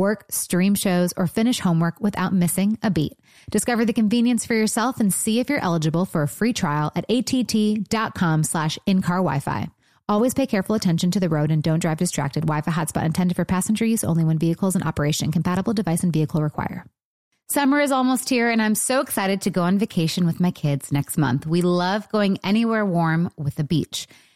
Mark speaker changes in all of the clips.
Speaker 1: Work, stream shows, or finish homework without missing a beat. Discover the convenience for yourself and see if you're eligible for a free trial at att.com slash in-car Wi-Fi. Always pay careful attention to the road and don't drive distracted. Wi-Fi hotspot intended for passenger use only when vehicles in operation. Compatible device and vehicle require. Summer is almost here and I'm so excited to go on vacation with my kids next month. We love going anywhere warm with the beach.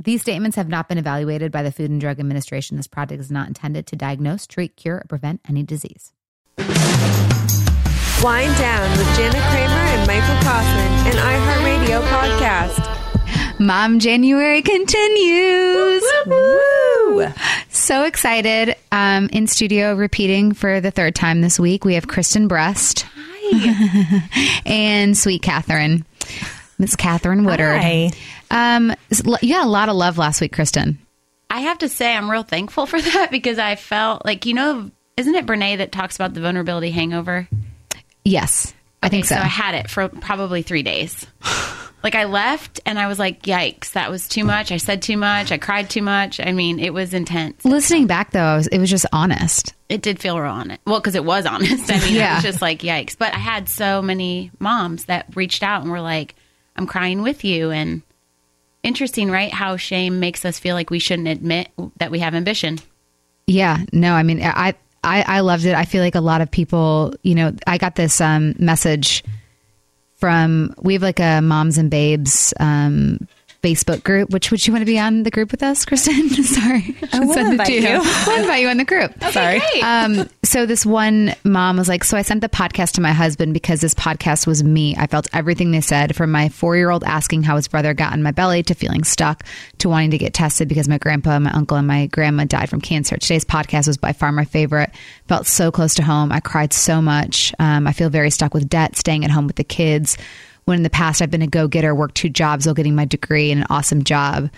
Speaker 1: These statements have not been evaluated by the Food and Drug Administration. This product is not intended to diagnose, treat, cure, or prevent any disease.
Speaker 2: Wind Down with Jana Kramer and Michael Kaufman, an iHeartRadio podcast.
Speaker 1: Mom January continues. Woo! So excited. Um, in studio, repeating for the third time this week, we have Kristen Brust. Hi. and sweet Catherine. Miss Catherine Woodard.
Speaker 3: Hi.
Speaker 1: Um, you had a lot of love last week, Kristen.
Speaker 4: I have to say, I'm real thankful for that because I felt like, you know, isn't it Brene that talks about the vulnerability hangover?
Speaker 1: Yes, I think so.
Speaker 4: So I had it for probably three days. like I left and I was like, yikes, that was too much. I said too much. I cried too much. I mean, it was intense.
Speaker 1: Listening back though, it was just honest.
Speaker 4: It did feel real honest. Well, because it was honest. I mean,
Speaker 1: Yeah.
Speaker 4: it was just like, yikes. But I had so many moms that reached out and were like, I'm crying with you. And interesting, right? How shame makes us feel like we shouldn't admit that we have ambition.
Speaker 1: Yeah, no, I mean, I, I, I loved it. I feel like a lot of people, you know, I got this um, message from, we have like a moms and babes um, Facebook group. Which would you want to be on the group with us, Kristen? Sorry, I
Speaker 3: will invite you.
Speaker 1: I'll invite you on the group.
Speaker 3: Sorry.
Speaker 1: Um, so this one mom was like, so I sent the podcast to my husband because this podcast was me. I felt everything they said from my four year old asking how his brother got in my belly to feeling stuck to wanting to get tested because my grandpa, my uncle, and my grandma died from cancer. Today's podcast was by far my favorite. Felt so close to home. I cried so much. Um, I feel very stuck with debt, staying at home with the kids. When in the past I've been a go getter, worked two jobs while getting my degree and an awesome job.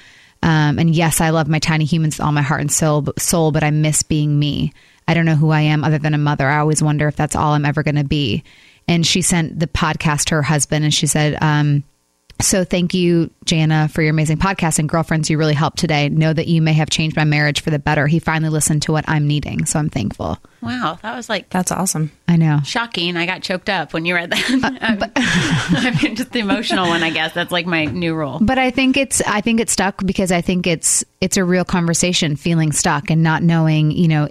Speaker 1: Um, and yes, I love my tiny humans with all my heart and soul, soul, but I miss being me. I don't know who I am other than a mother. I always wonder if that's all I'm ever going to be. And she sent the podcast to her husband and she said, um, so thank you, Jana, for your amazing podcast and girlfriends. You really helped today. Know that you may have changed my marriage for the better. He finally listened to what I'm needing. So I'm thankful.
Speaker 4: Wow. That was like
Speaker 3: That's awesome.
Speaker 1: I know.
Speaker 4: shocking. I got choked up when you read that. Uh, I mean, just the emotional one, I guess. That's like my new role.
Speaker 1: But I think it's I think it's stuck because I think it's it's a real conversation feeling stuck and not knowing, you know,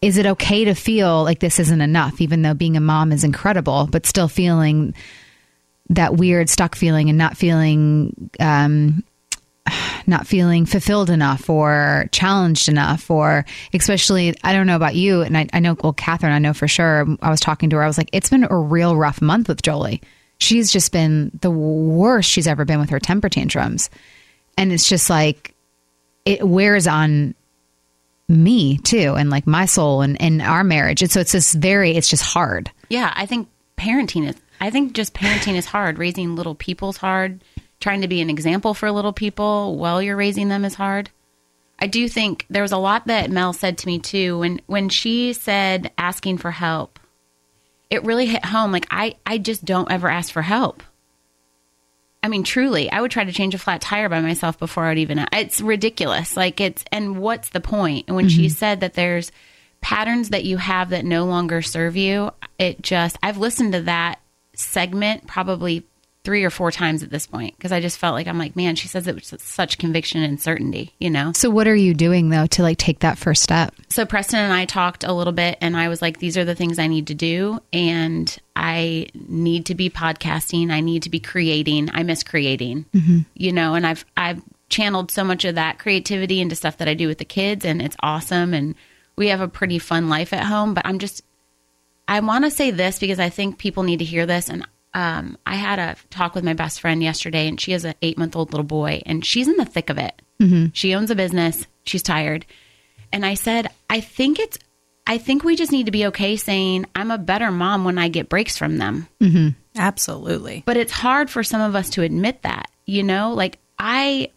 Speaker 1: is it okay to feel like this isn't enough even though being a mom is incredible, but still feeling that weird stuck feeling and not feeling um not feeling fulfilled enough or challenged enough or especially i don't know about you and i, I know well catherine i know for sure i was talking to her i was like it's been a real rough month with jolie. She's just been the worst she's ever been with her temper tantrums. And it's just like it wears on me too and like my soul and, and our marriage. And so it's this very it's just hard.
Speaker 4: Yeah. I think parenting is I think just parenting is hard. Raising little people's hard. Trying to be an example for little people while you're raising them is hard. I do think there was a lot that Mel said to me too when when she said asking for help. It really hit home. Like I, I just don't ever ask for help. I mean, truly, I would try to change a flat tire by myself before I'd even. It's ridiculous. Like it's, and what's the point? And when mm-hmm. she said that there's patterns that you have that no longer serve you, it just, I've listened to that segment probably three or four times at this point because I just felt like I'm like, man, she says it with such conviction and certainty, you know?
Speaker 1: So, what are you doing though to like take that first step?
Speaker 4: So, Preston and I talked a little bit, and I was like, these are the things I need to do. And I need to be podcasting. I need to be creating. I miss creating, mm-hmm. you know, and I've, I've, channeled so much of that creativity into stuff that I do with the kids and it's awesome and we have a pretty fun life at home but I'm just I want to say this because I think people need to hear this and um, I had a talk with my best friend yesterday, and she has an eight month old little boy, and she's in the thick of it. Mm-hmm. She owns a business. She's tired, and I said, I think it's, I think we just need to be okay saying I'm a better mom when I get breaks from them.
Speaker 3: Mm-hmm. Absolutely,
Speaker 4: but it's hard for some of us to admit that. You know, like I,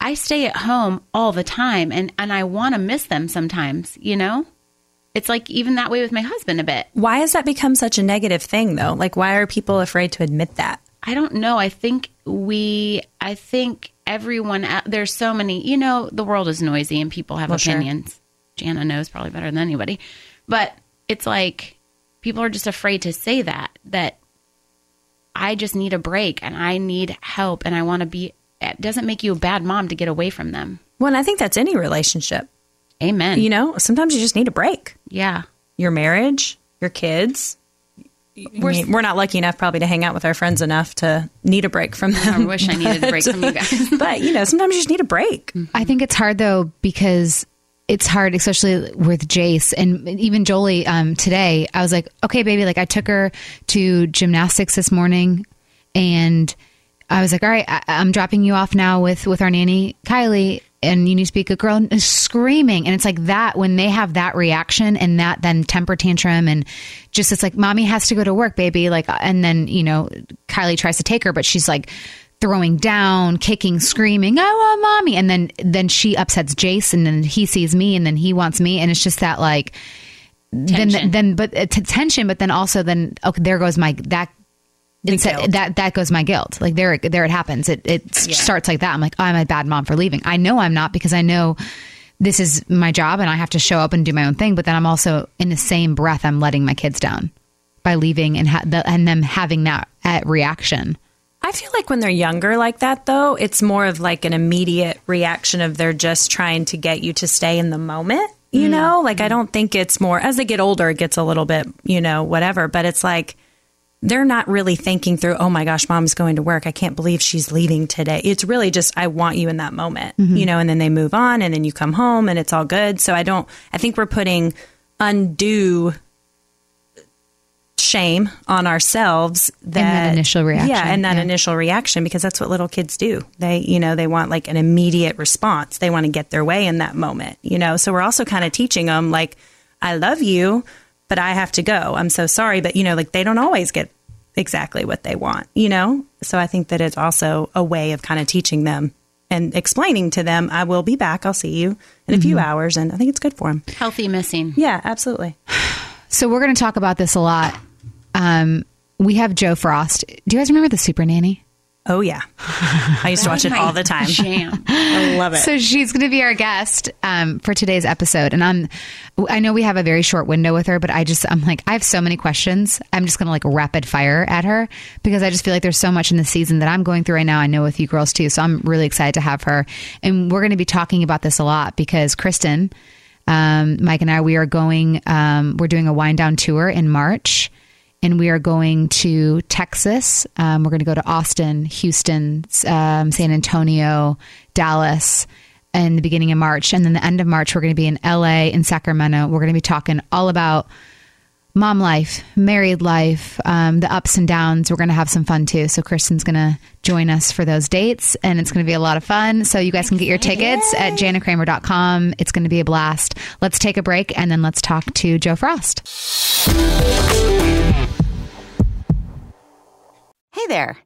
Speaker 4: I stay at home all the time, and and I want to miss them sometimes. You know. It's like even that way with my husband a bit.
Speaker 3: Why has that become such a negative thing though? Like why are people afraid to admit that?
Speaker 4: I don't know. I think we I think everyone there's so many, you know, the world is noisy and people have well, opinions. Sure. Jana knows probably better than anybody. But it's like people are just afraid to say that that I just need a break and I need help and I want to be it doesn't make you a bad mom to get away from them.
Speaker 3: Well, and I think that's any relationship.
Speaker 4: Amen.
Speaker 3: You know, sometimes you just need a break.
Speaker 4: Yeah.
Speaker 3: Your marriage, your kids. We're, I mean, we're not lucky enough probably to hang out with our friends enough to need a break from them.
Speaker 4: I wish I needed a break from you guys.
Speaker 3: but, you know, sometimes you just need a break.
Speaker 1: I think it's hard though because it's hard, especially with Jace and even Jolie. Um, today, I was like, okay, baby, like I took her to gymnastics this morning, and I was like, all right, I, am dropping you off now with with our nanny Kylie, and you need to be a good girl and screaming. And it's like that when they have that reaction and that then temper tantrum and just it's like mommy has to go to work baby. Like and then you know kylie tries to take her but she's like throwing down kicking screaming i want mommy. And then then she upsets jace and then he sees me and then he wants me. And it's just that like tension. then then but uh, tension but then also then okay there goes my that that that goes my guilt. Like there, there it happens. It it yeah. starts like that. I'm like, oh, I'm a bad mom for leaving. I know I'm not because I know this is my job and I have to show up and do my own thing. But then I'm also in the same breath, I'm letting my kids down by leaving and ha- the, and them having that reaction.
Speaker 3: I feel like when they're younger like that, though, it's more of like an immediate reaction of they're just trying to get you to stay in the moment. You mm. know, like I don't think it's more as they get older, it gets a little bit, you know, whatever. But it's like they're not really thinking through, oh my gosh, mom's going to work. I can't believe she's leaving today. It's really just, I want you in that moment, mm-hmm. you know, and then they move on and then you come home and it's all good. So I don't, I think we're putting undue shame on ourselves that,
Speaker 1: that initial reaction.
Speaker 3: Yeah, and that yeah. initial reaction because that's what little kids do. They, you know, they want like an immediate response. They want to get their way in that moment, you know. So we're also kind of teaching them like I love you, but I have to go. I'm so sorry. But, you know, like they don't always get exactly what they want, you know? So I think that it's also a way of kind of teaching them and explaining to them, I will be back. I'll see you in a mm-hmm. few hours. And I think it's good for them.
Speaker 4: Healthy missing.
Speaker 3: Yeah, absolutely.
Speaker 1: So we're going to talk about this a lot. Um, we have Jo Frost. Do you guys remember the Super Nanny?
Speaker 3: Oh yeah, I used to watch it all the time.
Speaker 4: Jam.
Speaker 3: I love it.
Speaker 1: So she's going to be our guest um, for today's episode, and I'm. I know we have a very short window with her, but I just I'm like I have so many questions. I'm just going to like rapid fire at her because I just feel like there's so much in the season that I'm going through right now. I know with you girls too, so I'm really excited to have her, and we're going to be talking about this a lot because Kristen, um, Mike, and I we are going. Um, we're doing a wind down tour in March and we are going to Texas. Um, we're going to go to Austin, Houston, um, San Antonio, Dallas in the beginning of March. And then the end of March, we're going to be in LA and Sacramento. We're going to be talking all about mom life, married life, um, the ups and downs. We're going to have some fun too. So Kristen's going to join us for those dates and it's going to be a lot of fun. So you guys can get your tickets Yay. at janakramer.com. It's going to be a blast. Let's take a break and then let's talk to Jo Frost.
Speaker 5: Hey there.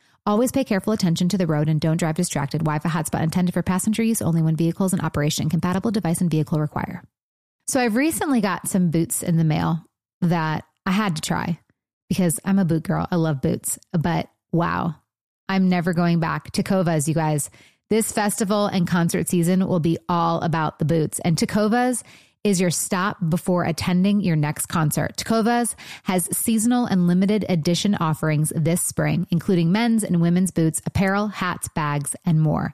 Speaker 1: Always pay careful attention to the road and don't drive distracted. Wi-Fi hotspot intended for passenger use only when vehicles in operation. Compatible device and vehicle require. So I've recently got some boots in the mail that I had to try because I'm a boot girl. I love boots, but wow, I'm never going back. Tecovas, you guys. This festival and concert season will be all about the boots. And Tecovas is your stop before attending your next concert. Tecovas has seasonal and limited edition offerings this spring, including men's and women's boots, apparel, hats, bags, and more.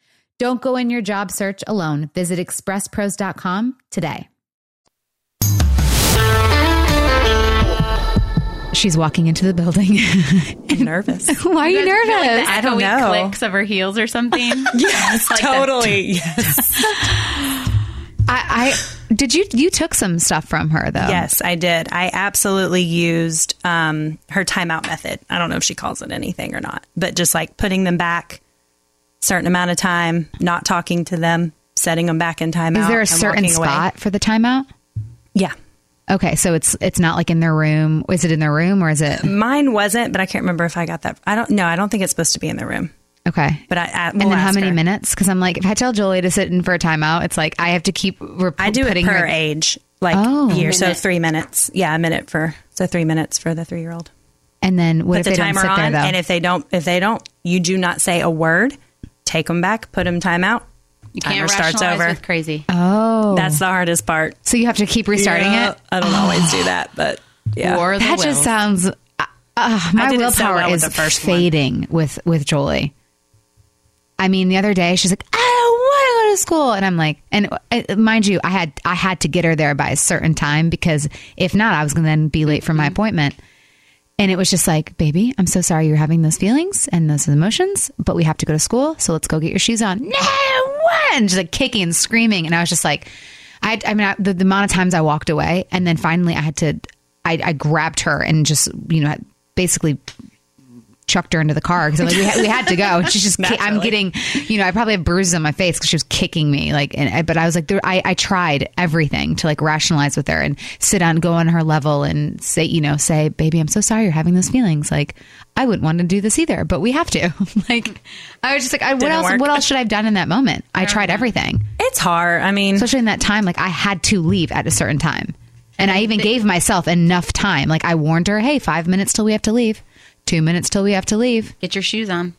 Speaker 1: Don't go in your job search alone. Visit expresspros.com today. She's walking into the building.
Speaker 3: I'm nervous.
Speaker 1: Why are you nervous?
Speaker 3: I don't
Speaker 4: Echoey
Speaker 3: know.
Speaker 4: Clicks of her heels or something.
Speaker 3: yes,
Speaker 4: Like that.
Speaker 3: totally. Yes.
Speaker 1: I, I did you you took some stuff from her though.
Speaker 3: yes, I did. I absolutely used um, her timeout method. I don't know if she calls it anything or not, but just like putting them back certain amount of time, not talking to them, setting them back in timeout.
Speaker 1: Is there a certain
Speaker 3: walking away.
Speaker 1: spot for the timeout?
Speaker 3: Yeah.
Speaker 1: Okay, so it's it's not like in their room. Is it in their room or is it
Speaker 3: Mine wasn't, but I can't remember if I got that. I don't know. I don't think it's supposed to be in the room.
Speaker 1: okay?
Speaker 3: But I, I
Speaker 1: and then how many minutes? Because I'm like, if I tell Jolie to sit in for a timeout, it's like I have to keep. Rep-
Speaker 3: I do it per
Speaker 1: her-
Speaker 3: age, like
Speaker 1: Oh.
Speaker 3: year. So three minutes. Yeah, a minute for so three minutes for the three year old.
Speaker 1: And then what
Speaker 3: Put
Speaker 1: if
Speaker 3: the
Speaker 1: they don't
Speaker 3: timer
Speaker 1: sit there
Speaker 3: on,
Speaker 1: though?
Speaker 3: and if they don't, if they don't, you do not say a word. Take them back. Put them timeout.
Speaker 4: You
Speaker 3: Timer
Speaker 4: can't
Speaker 3: starts over.
Speaker 4: with crazy.
Speaker 1: oh,
Speaker 3: That's the hardest part.
Speaker 1: so you have to keep restarting
Speaker 3: Yeah,
Speaker 1: it.
Speaker 3: I don't always do that, but yeah.
Speaker 4: Or the
Speaker 1: That
Speaker 4: wills.
Speaker 1: just sounds. Uh, uh, my
Speaker 3: did it so
Speaker 1: willpower
Speaker 3: well
Speaker 1: is
Speaker 3: the first one.
Speaker 1: fading with with Jolie. I mean, the other day she's like, "I don't want to go to school. And I'm like, and uh, mind you, I had I had to get her there by a certain time because if not, I was going to then be late for my appointment. And it was just like, baby, I'm so sorry you're having those feelings and those emotions, but we have to go to school. So let's go get your shoes on. No? And just like kicking and screaming. And I was just like, I, I mean, I, the, the amount of times I walked away, and then finally I had to, I, I grabbed her and just, you know, basically chucked her into the car because like we, had, we had to go. And she's just, I'm getting, you know, I probably have bruises on my face because she was kicking me. Like, and I, but I was like, there, I, I tried everything to like rationalize with her and sit down, go on her level, and say, you know, say, baby, I'm so sorry you're having those feelings. Like, I wouldn't want to do this either, but we have to. like, I was just like, I, what
Speaker 3: Didn't
Speaker 1: else?
Speaker 3: work.
Speaker 1: What else should I have done in that moment? I tried uh-huh. everything
Speaker 3: It's hard. I mean,
Speaker 1: especially in that time like i had to leave at a certain time and i even gave myself enough time like i warned her hey five minutes till we have to leave two minutes till we have to leave
Speaker 4: Get your shoes on.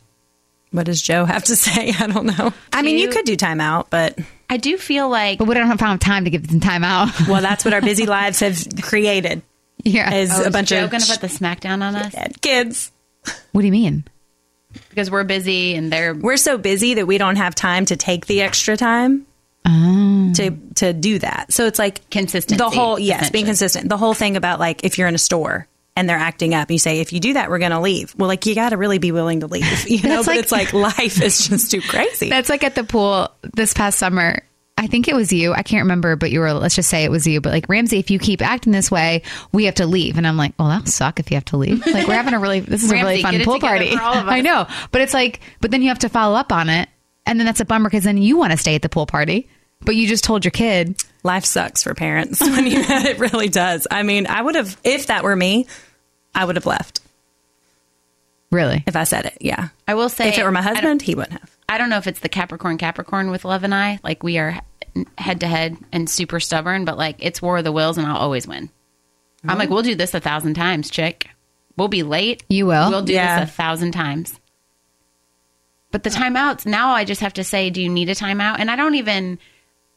Speaker 3: what does Jo have to say? I don't know. I mean, you
Speaker 4: you-
Speaker 3: could do timeout, but
Speaker 4: I do feel like
Speaker 1: but we don't have time to give them time out
Speaker 3: well, that's what our busy lives have created.
Speaker 1: yeah
Speaker 3: Is
Speaker 4: oh,
Speaker 3: a bunch
Speaker 4: Jo
Speaker 3: of
Speaker 4: gonna put the smackdown on us
Speaker 3: kids.
Speaker 1: what do you mean
Speaker 4: because we're busy and they're
Speaker 3: We're so busy that we don't have time to take the extra time
Speaker 1: oh
Speaker 3: to to do that. So it's like
Speaker 4: Consistency,
Speaker 3: The whole yes, being consistent. The whole thing about like if you're in a store and they're acting up, And you say if you do that, we're going to leave. Well, like you got to really be willing to leave, you know. But
Speaker 1: like-
Speaker 3: it's like life is just too crazy.
Speaker 1: that's like at the pool this past summer I think it was you. I can't remember, but you were, let's just say it was you. But like, Ramsey, if you keep acting this way, we have to leave. And I'm like, well, that'll suck if you have to leave. Like, we're having a really, this is a really fun pool party.
Speaker 4: for all of us.
Speaker 1: I know. But it's like, but then you have to follow up on it. And then that's a bummer because then you want to stay at the pool party. But you just told your kid,
Speaker 3: life sucks for parents when you it really does. I mean, I would have if that were me, I would have left
Speaker 1: really?
Speaker 3: if I said it. Yeah.
Speaker 4: I will say
Speaker 3: if it were my husband, he wouldn't have.
Speaker 4: I don't know if it's the Capricorn Capricorn with Love and I. Like we are head to head and super stubborn, but like it's War of the Wills, and I'll always win. I'm like, we'll do this a thousand times, chick. We'll be late.
Speaker 1: You will?
Speaker 4: We'll do
Speaker 3: Yeah.
Speaker 4: this a thousand times. But the timeouts now, I just have to say, do you need a timeout? And I don't even,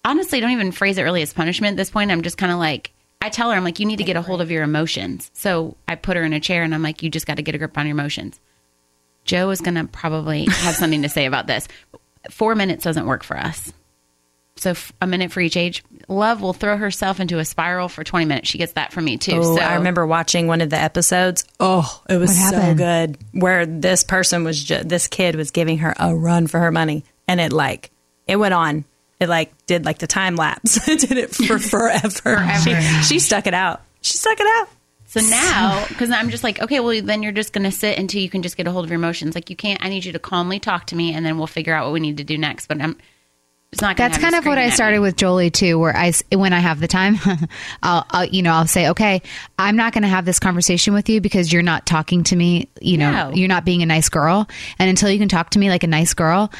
Speaker 4: honestly, don't even phrase it really as punishment at this point. I'm just kind of like, I tell her, I'm like, you need to get a hold of your emotions. So I put her in a chair, and I'm like, you just got to get a grip on your emotions. Jo is going to probably have something to say about this. Four minutes doesn't work for us. So f- a minute for each age. Love will throw herself into a spiral for 20 minutes. She gets that from me too.
Speaker 3: Oh,
Speaker 4: so
Speaker 3: I remember watching one of the episodes. Oh, it was so good. Where this person was just this kid was giving her a run for her money, and it like it went on. It like did like the time lapse. it did it for forever. She, she stuck it out. She stuck it out.
Speaker 4: So now, because I'm just like, okay, well, then you're just going to sit until you can just get a hold of your emotions. Like, you can't, I need you to calmly talk to me and then we'll figure out what we need to do next. But I'm, it's not
Speaker 1: That's kind of what I started with Jolie too, where I, when I have the time, I'll, I'll, you know, I'll say, okay, I'm not going to have this conversation with you because you're not talking to me, you know,
Speaker 4: No.
Speaker 1: you're not being a nice girl. And until you can talk to me like a nice girl,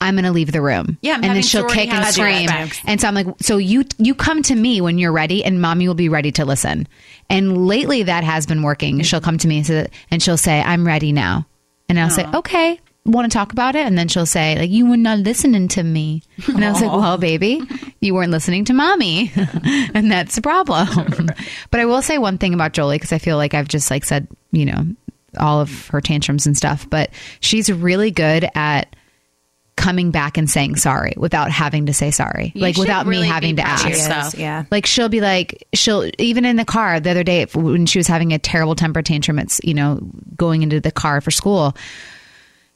Speaker 1: I'm going to leave the room.
Speaker 4: Yeah, I'm
Speaker 1: and then she'll kick and scream. And so I'm like, so you, you come to me when you're ready and mommy will be ready to listen. And lately that has been working. She'll come to me and, say, and she'll say, I'm ready now. And I'll say, okay, want to talk about it? And then she'll say, like, you were not listening to me. And I was like, well, baby, you weren't listening to mommy. and that's the problem. but I will say one thing about Jolie, because I feel like I've just like said, you know, all of her tantrums and stuff, but she's really good at coming back and saying sorry without having to say sorry.
Speaker 4: You
Speaker 1: like without
Speaker 4: really
Speaker 1: me having to ask.
Speaker 4: yourself.
Speaker 3: Yeah.
Speaker 1: Like she'll be like she'll even in the car the other day when she was having a terrible temper tantrum. It's you know going into the car for school.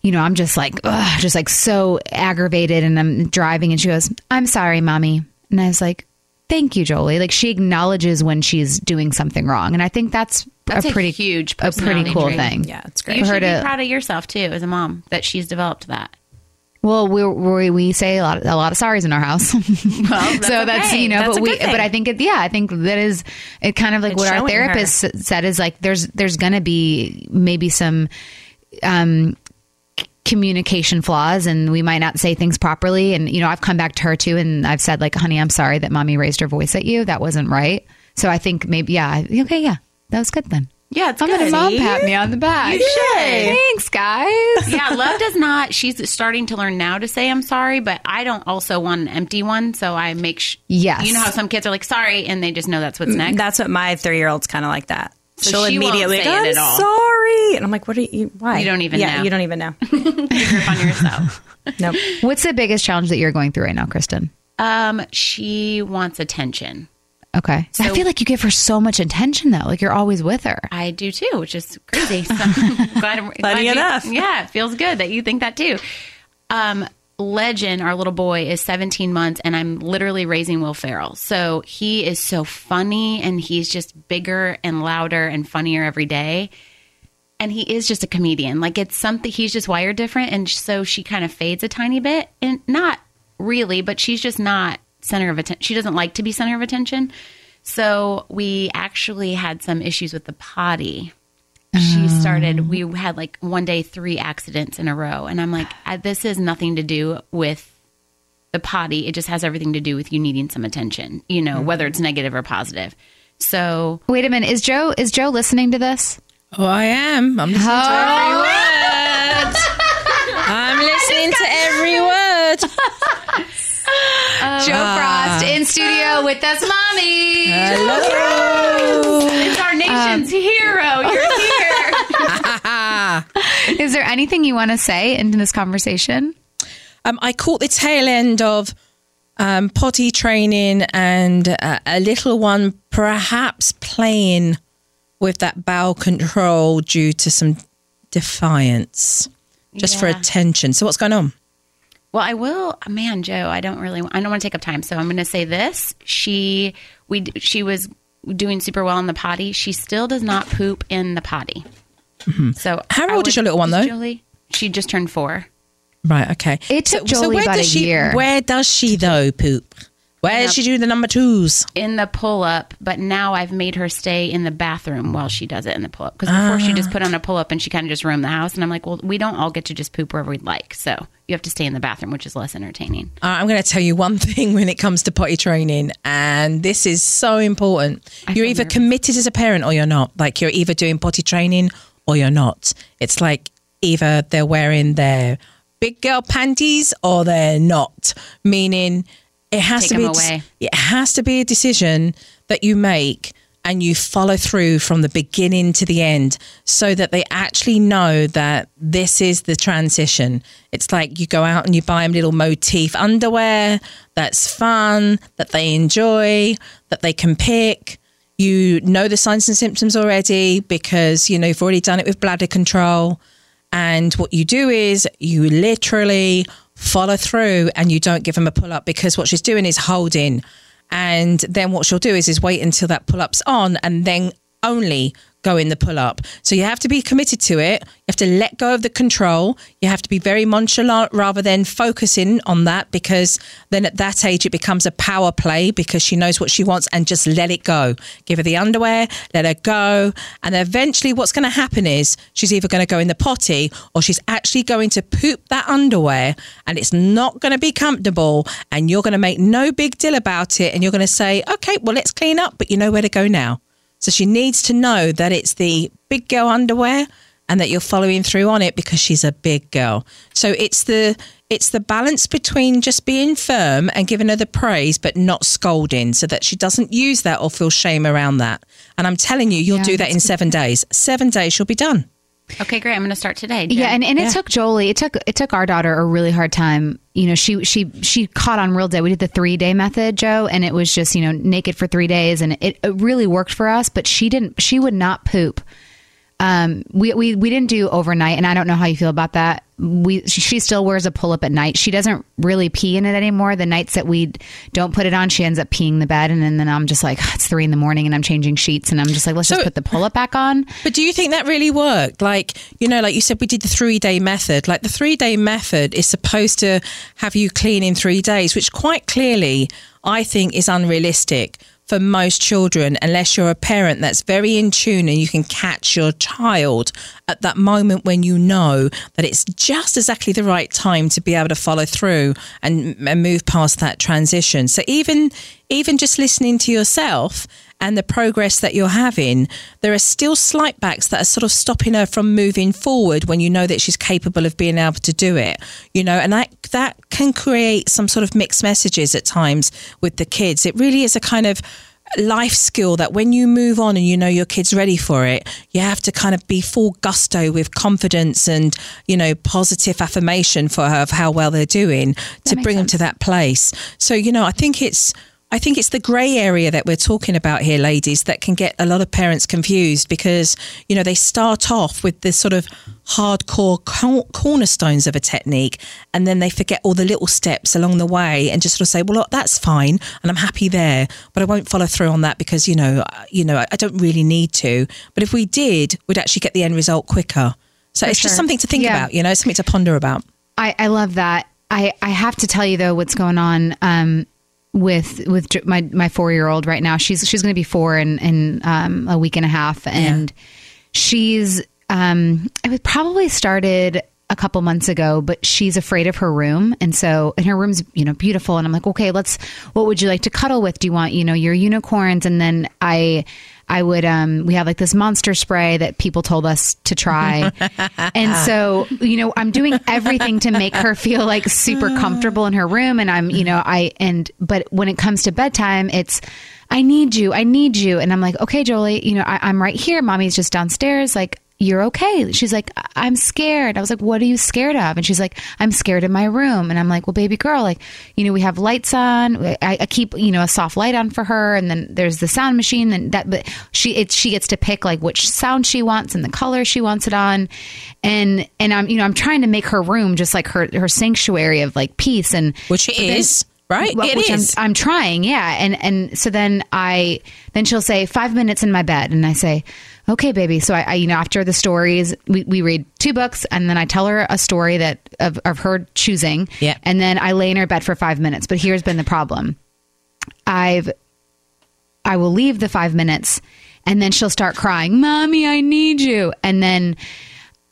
Speaker 1: You know I'm just like ugh, just like so aggravated and I'm driving and she goes I'm sorry mommy and I was like thank you Jolie like she acknowledges when she's doing something wrong and I think that's,
Speaker 4: That's
Speaker 1: a
Speaker 4: a
Speaker 1: pretty
Speaker 4: huge
Speaker 1: a pretty cool
Speaker 4: trait.
Speaker 1: thing.
Speaker 3: Yeah, it's great.
Speaker 4: You
Speaker 1: For her
Speaker 4: should be
Speaker 1: to-
Speaker 4: proud of yourself too as a mom that she's developed that.
Speaker 1: Well, we we we say a lot a lot of sorries in our house.
Speaker 4: Well, that's
Speaker 1: so that's
Speaker 4: okay.
Speaker 1: you know,
Speaker 3: That's
Speaker 1: but we but I think it yeah, I think that is it kind of like
Speaker 3: It's
Speaker 1: what our
Speaker 3: showing her.
Speaker 1: therapist said is like there's there's going to be maybe some um communication flaws and we might not say things properly and you know I've come back to her too and I've said like honey I'm sorry that mommy raised her voice at you that wasn't right so I think maybe yeah okay yeah that was good then
Speaker 4: Yeah, it's
Speaker 1: I'm
Speaker 4: good.
Speaker 1: gonna mom pat me on the back
Speaker 4: You should.
Speaker 1: thanks guys
Speaker 4: yeah, love does not. She's starting to learn now to say I'm sorry, but I don't also want an empty one. So I make sh-
Speaker 1: Yes.
Speaker 4: You know how some kids are like sorry, and they just know that's what's next.
Speaker 3: That's what my three year old's kind of like that.
Speaker 4: So
Speaker 3: she'll
Speaker 4: she won't
Speaker 3: immediately
Speaker 4: say
Speaker 3: go, "I'm
Speaker 4: at all."
Speaker 3: sorry," and I'm like, "What are you? Why?
Speaker 4: You don't even
Speaker 3: yeah,
Speaker 4: know.
Speaker 3: You don't even know.
Speaker 4: Get a grip on yourself.
Speaker 3: nope.
Speaker 1: What's the biggest challenge that you're going through right now, Kristen?
Speaker 4: Um, she wants attention.
Speaker 1: Okay. I feel like you give her so much attention though. Like you're always with her.
Speaker 4: I do too, which is crazy. So glad, glad you-
Speaker 3: enough.
Speaker 4: Yeah, it feels good that you think that too. Um, Legend, our little boy, is 17 months, and I'm literally raising Will Ferrell. So he is so funny, and he's just bigger and louder and funnier every day. And he is just a comedian. Like it's something he's just wired different, and so she kind of fades a tiny bit, and not really, but she's just not center of attention. She doesn't like to be center of attention. So we actually had some issues with the potty she oh. started we had like one day three accidents in a row and i'm like uh, this has nothing to do with the potty it just has everything to do with you needing some attention you know whether it's mm-hmm. negative or positive so
Speaker 1: Wait a minute. Is Jo is Jo listening to this?
Speaker 6: Oh, I am. I'm listening to every oh. word. I'm listening to every word.
Speaker 1: Jo Frost in studio with us, mommy.
Speaker 6: Hello.
Speaker 4: it's our nation's hero you're here
Speaker 1: Is there anything you want to say in this conversation?
Speaker 6: Um, I caught the tail end of um, potty training and uh, a little one perhaps playing with that bowel control due to some defiance, just for attention. So what's going on?
Speaker 4: Well, I will, man, Jo. I don't really. I don't want to take up time, so I'm going to say this. She we she was doing super well in the potty. She still does not poop in the potty. Mm-hmm. So
Speaker 6: How
Speaker 4: I
Speaker 6: old is your little one, though?
Speaker 4: Jolie, she just turned four.
Speaker 6: Right. Okay.
Speaker 1: It took Jolie
Speaker 6: where
Speaker 1: about
Speaker 6: does
Speaker 1: a
Speaker 6: she,
Speaker 1: year.
Speaker 6: Where does she though poop? Where does she do the number twos?
Speaker 4: in the pull up, but now I've made her stay in the bathroom while she does it in the pull up. Because before she just ah. put on a pull up and she kind of just roamed the house. And I'm like, well, we don't all get to just poop wherever we'd like. So you have to stay in the bathroom, which is less entertaining.
Speaker 6: Uh, I'm going to tell you one thing when it comes to potty training, and this is so important.
Speaker 4: I
Speaker 6: you're either
Speaker 4: nervous.
Speaker 6: committed as a parent or you're not. Like you're either doing potty training or you're not. It's like either they're wearing their big girl panties or they're not. Meaning, it has
Speaker 4: Take
Speaker 6: to be
Speaker 4: them
Speaker 6: a dec-
Speaker 4: away.
Speaker 6: it has to be a decision that you make and you follow through from the beginning to the end so that they actually know that this is the transition. It's like you go out and you buy them little motif underwear that's fun, that they enjoy, that they can pick. You know the signs and symptoms already because you know you've already done it with bladder control. And what you do is you literally follow through and you don't give them a pull up because what she's doing is holding. And then what she'll do is is wait until that pull up's on and then only go in the pull up. So you have to be committed to it. You have to let go of the control. You have to be very nonchalant rather than focusing on that because then at that age it becomes a power play because she knows what she wants and just let it go. Give her the underwear, let her go. And eventually what's going to happen is she's either going to go in the potty or she's actually going to poop that underwear and it's not going to be comfortable and you're going to make no big deal about it and you're going to say, okay, well, let's clean up, but you know where to go now. So she needs to know that it's the big girl underwear and that you're following through on it because she's a big girl. So it's the it's the balance between just being firm and giving her the praise but not scolding so that she doesn't use that or feel shame around that. And I'm telling you, you'll
Speaker 1: Yeah,
Speaker 6: do that in 7 days. 7 days she'll be done.
Speaker 4: Okay, great. I'm going to start today. Jen.
Speaker 1: Yeah, and, and it
Speaker 6: Yeah.
Speaker 1: took Jolie. It took it took our daughter a really hard time. You know, she she she caught on real day. We did the three day method, Jo, and it was just you know naked for three days, and it, it really worked for us. But she didn't. She would not poop. Um, we, we we didn't do overnight, and I don't know how you feel about that. We she, she still wears a pull up at night. She doesn't really pee in it anymore. The nights that we don't put it on, she ends up peeing the bed, and then, then I'm just like it's three in the morning, and I'm changing sheets, and I'm just like let's just put the pull up back on.
Speaker 6: But do you think that really worked? Like, you know, like you said, we did the three day method. Like, the three day method is supposed to have you clean in three days, which quite clearly I think is unrealistic for most children, unless you're a parent that's very in tune and you can catch your child at that moment when you know that it's just exactly the right time to be able to follow through and, and move past that transition. So even even just listening to yourself and the progress that you're having, there are still slight backs that are sort of stopping her from moving forward when you know that she's capable of being able to do it. You know, and that that can create some sort of mixed messages at times with the kids. It really is a kind of life skill that when you move on and you know your kid's ready for it, you have to kind of be full gusto with confidence and, you know, positive affirmation for her of how well they're doing to
Speaker 1: makes
Speaker 6: bring them to that place. So, you know, I think it's I think it's the grey area that we're talking about here, ladies, that can get a lot of parents confused because, you know, they start off with this sort of hardcore cornerstones of a technique and then they forget all the little steps along the way and just sort of say, well, look, that's fine and I'm happy there, but I won't follow through on that because, you know, you know, I don't really need to. But if we did, we'd actually get the end result quicker. So it's just something to think
Speaker 1: Yeah.
Speaker 6: about, you know, something to ponder about.
Speaker 1: I, I love that. I, I have to tell you though what's going on um, with with my my four year old right now. She's she's going to be four in in um, a week and a half, and she's um, it was probably started a couple months ago, but she's afraid of her room, and so and her room's you know beautiful, and I'm like, okay, let's. What would you like to cuddle with? Do you want you know your unicorns? And then I. I would um we have like this monster spray that people told us to try. and so, you know, I'm doing everything to make her feel like super comfortable in her room and I'm, you know, I and but when it comes to bedtime, it's I need you. I need you. And I'm like, "Okay, Jolie, you know, I, I'm right here. Mommy's just downstairs like you're okay. She's like, "I- I'm scared. I was like, what are you scared of? And she's like, I'm scared in my room. And I'm like, well, baby girl, like, you know, we have lights on. I, I keep, you know, a soft light on for her. And then there's the sound machine and that, but she, it, she gets to pick like which sound she wants and the color she wants it on. And, and I'm, you know, I'm trying to make her room just like her, her sanctuary of like peace and
Speaker 6: Which it
Speaker 1: but then-
Speaker 6: is, right?
Speaker 1: well,
Speaker 6: It is.
Speaker 1: I'm, I'm trying, yeah. And and so then I then she'll say five minutes in my bed, and I say, okay, baby. So I, I you know after the stories, we, we read two books, and then I tell her a story that of, of her choosing,
Speaker 6: Yeah.
Speaker 1: and then I lay in her bed for five minutes. But here's been the problem: I've I will leave the five minutes, and then she'll start crying, "Mommy, I need you," and then.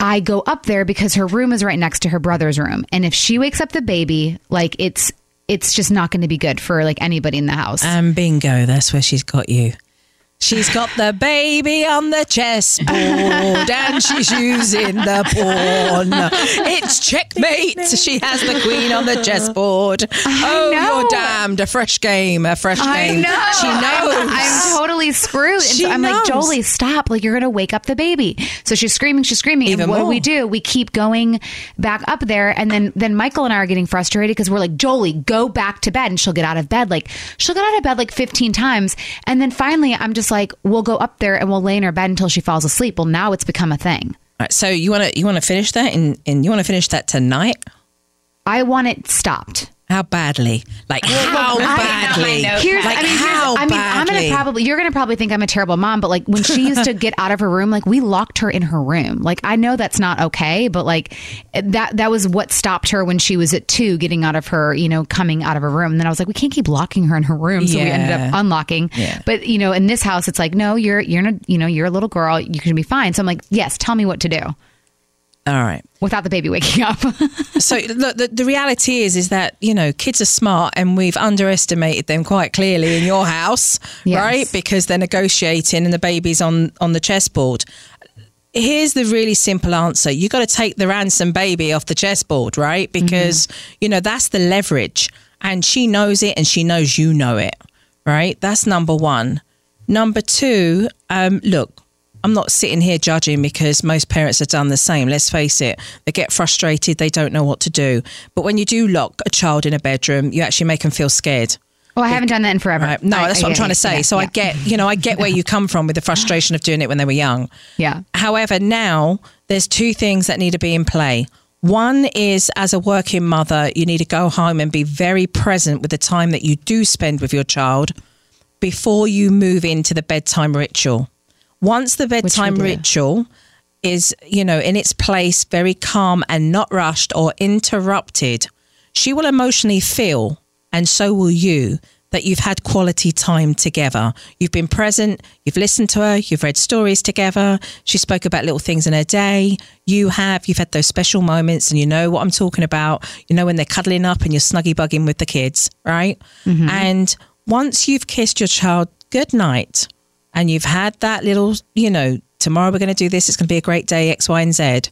Speaker 1: I go up there because her room is right next to her brother's room. And if she wakes up the baby, like it's it's just not going to be good for like anybody in the house.
Speaker 6: And bingo, that's where she's got you. She's got the baby on the chessboard and she's using the pawn. It's checkmate. She has the queen on the chessboard. Oh,
Speaker 1: know.
Speaker 6: you're damned. A fresh game, a fresh
Speaker 1: I
Speaker 6: game.
Speaker 1: know.
Speaker 6: She knows.
Speaker 1: I'm, totally screwed. And
Speaker 6: She
Speaker 1: so I'm
Speaker 6: knows.
Speaker 1: like, Jolie, stop. Like, you're going to wake up the baby. So she's screaming, she's screaming.
Speaker 6: Even
Speaker 1: and what do
Speaker 6: more.
Speaker 1: we do? We keep going back up there. And then, then Michael and I are getting frustrated because we're like, Jolie, go back to bed. And she'll get out of bed. Like, she'll get out of bed like 15 times. And then finally, I'm just like, we'll go up there and we'll lay in her bed until she falls asleep. Well, now it's become a thing.
Speaker 6: Right, so you want to you want to finish that and, and you want to finish that tonight?
Speaker 1: I want it stopped.
Speaker 6: How badly? Like how badly?
Speaker 1: Here's,
Speaker 6: like
Speaker 1: I mean, here's,
Speaker 6: how
Speaker 1: I mean, I'm gonna probably, you're gonna probably think I'm a terrible mom, but like when she used to get out of her room, like we locked her in her room. Like I know that's not okay, but like that, that was what stopped her when she was at two, getting out of her, you know, coming out of her room. And then I was like, we can't keep locking her in her room, so we ended up unlocking.
Speaker 6: Yeah.
Speaker 1: But you know, in this house, it's like, no, you're, you're, not, you know, you're a little girl, you can be fine. So I'm like, yes, tell me what to do
Speaker 6: All right.
Speaker 1: without the baby waking up.
Speaker 6: So look, the, the reality is, is that you know kids are smart, and we've underestimated them quite clearly in your house,
Speaker 1: Yes.
Speaker 6: right? Because they're negotiating, and the baby's on on the chessboard. Here's the really simple answer: you got to take the ransom baby off the chessboard, right? Because you know that's the leverage, and she knows it, and she knows you know it, right? That's number one. Number two, um, look, I'm not sitting here judging because most parents have done the same. Let's face it, they get frustrated, they don't know what to do. But when you do lock a child in a bedroom, you actually make them feel scared.
Speaker 1: well, I haven't done that in forever.
Speaker 6: Right? No,
Speaker 1: I-
Speaker 6: that's
Speaker 1: I-
Speaker 6: what I'm trying to say.
Speaker 1: yeah,
Speaker 6: so I get, you know, I get where you come from with the frustration of doing it when they were young.
Speaker 1: Yeah.
Speaker 6: However, now there's two things that need to be in play. One is as a working mother, you need to go home and be very present with the time that you do spend with your child before you move into the bedtime ritual. Once the bedtime ritual is, you know, in its place, very calm and not rushed or interrupted, she will emotionally feel, and so will you, that you've had quality time together. You've been present, you've listened to her, you've read stories together. She spoke about little things in her day. You have, you've had those special moments, and you know what I'm talking about. You know when they're cuddling up and you're snuggy bugging with the kids, right? And once you've kissed your child good night, and you've had that little, you know, tomorrow we're going to do this, it's going to be a great day, X, Y, and Z,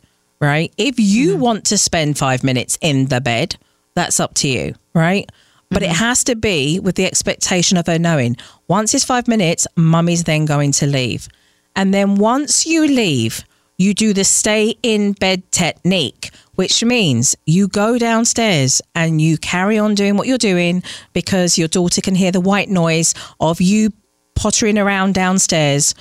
Speaker 6: right? If you mm-hmm. want to spend five minutes in the bed, that's up to you, right? But it mm-hmm. has to be with the expectation of her knowing once it's five minutes, mummy's then going to leave. And then once you leave, you do the stay in bed technique, which means you go downstairs and you carry on doing what you're doing because your daughter can hear the white noise of you pottering around downstairs.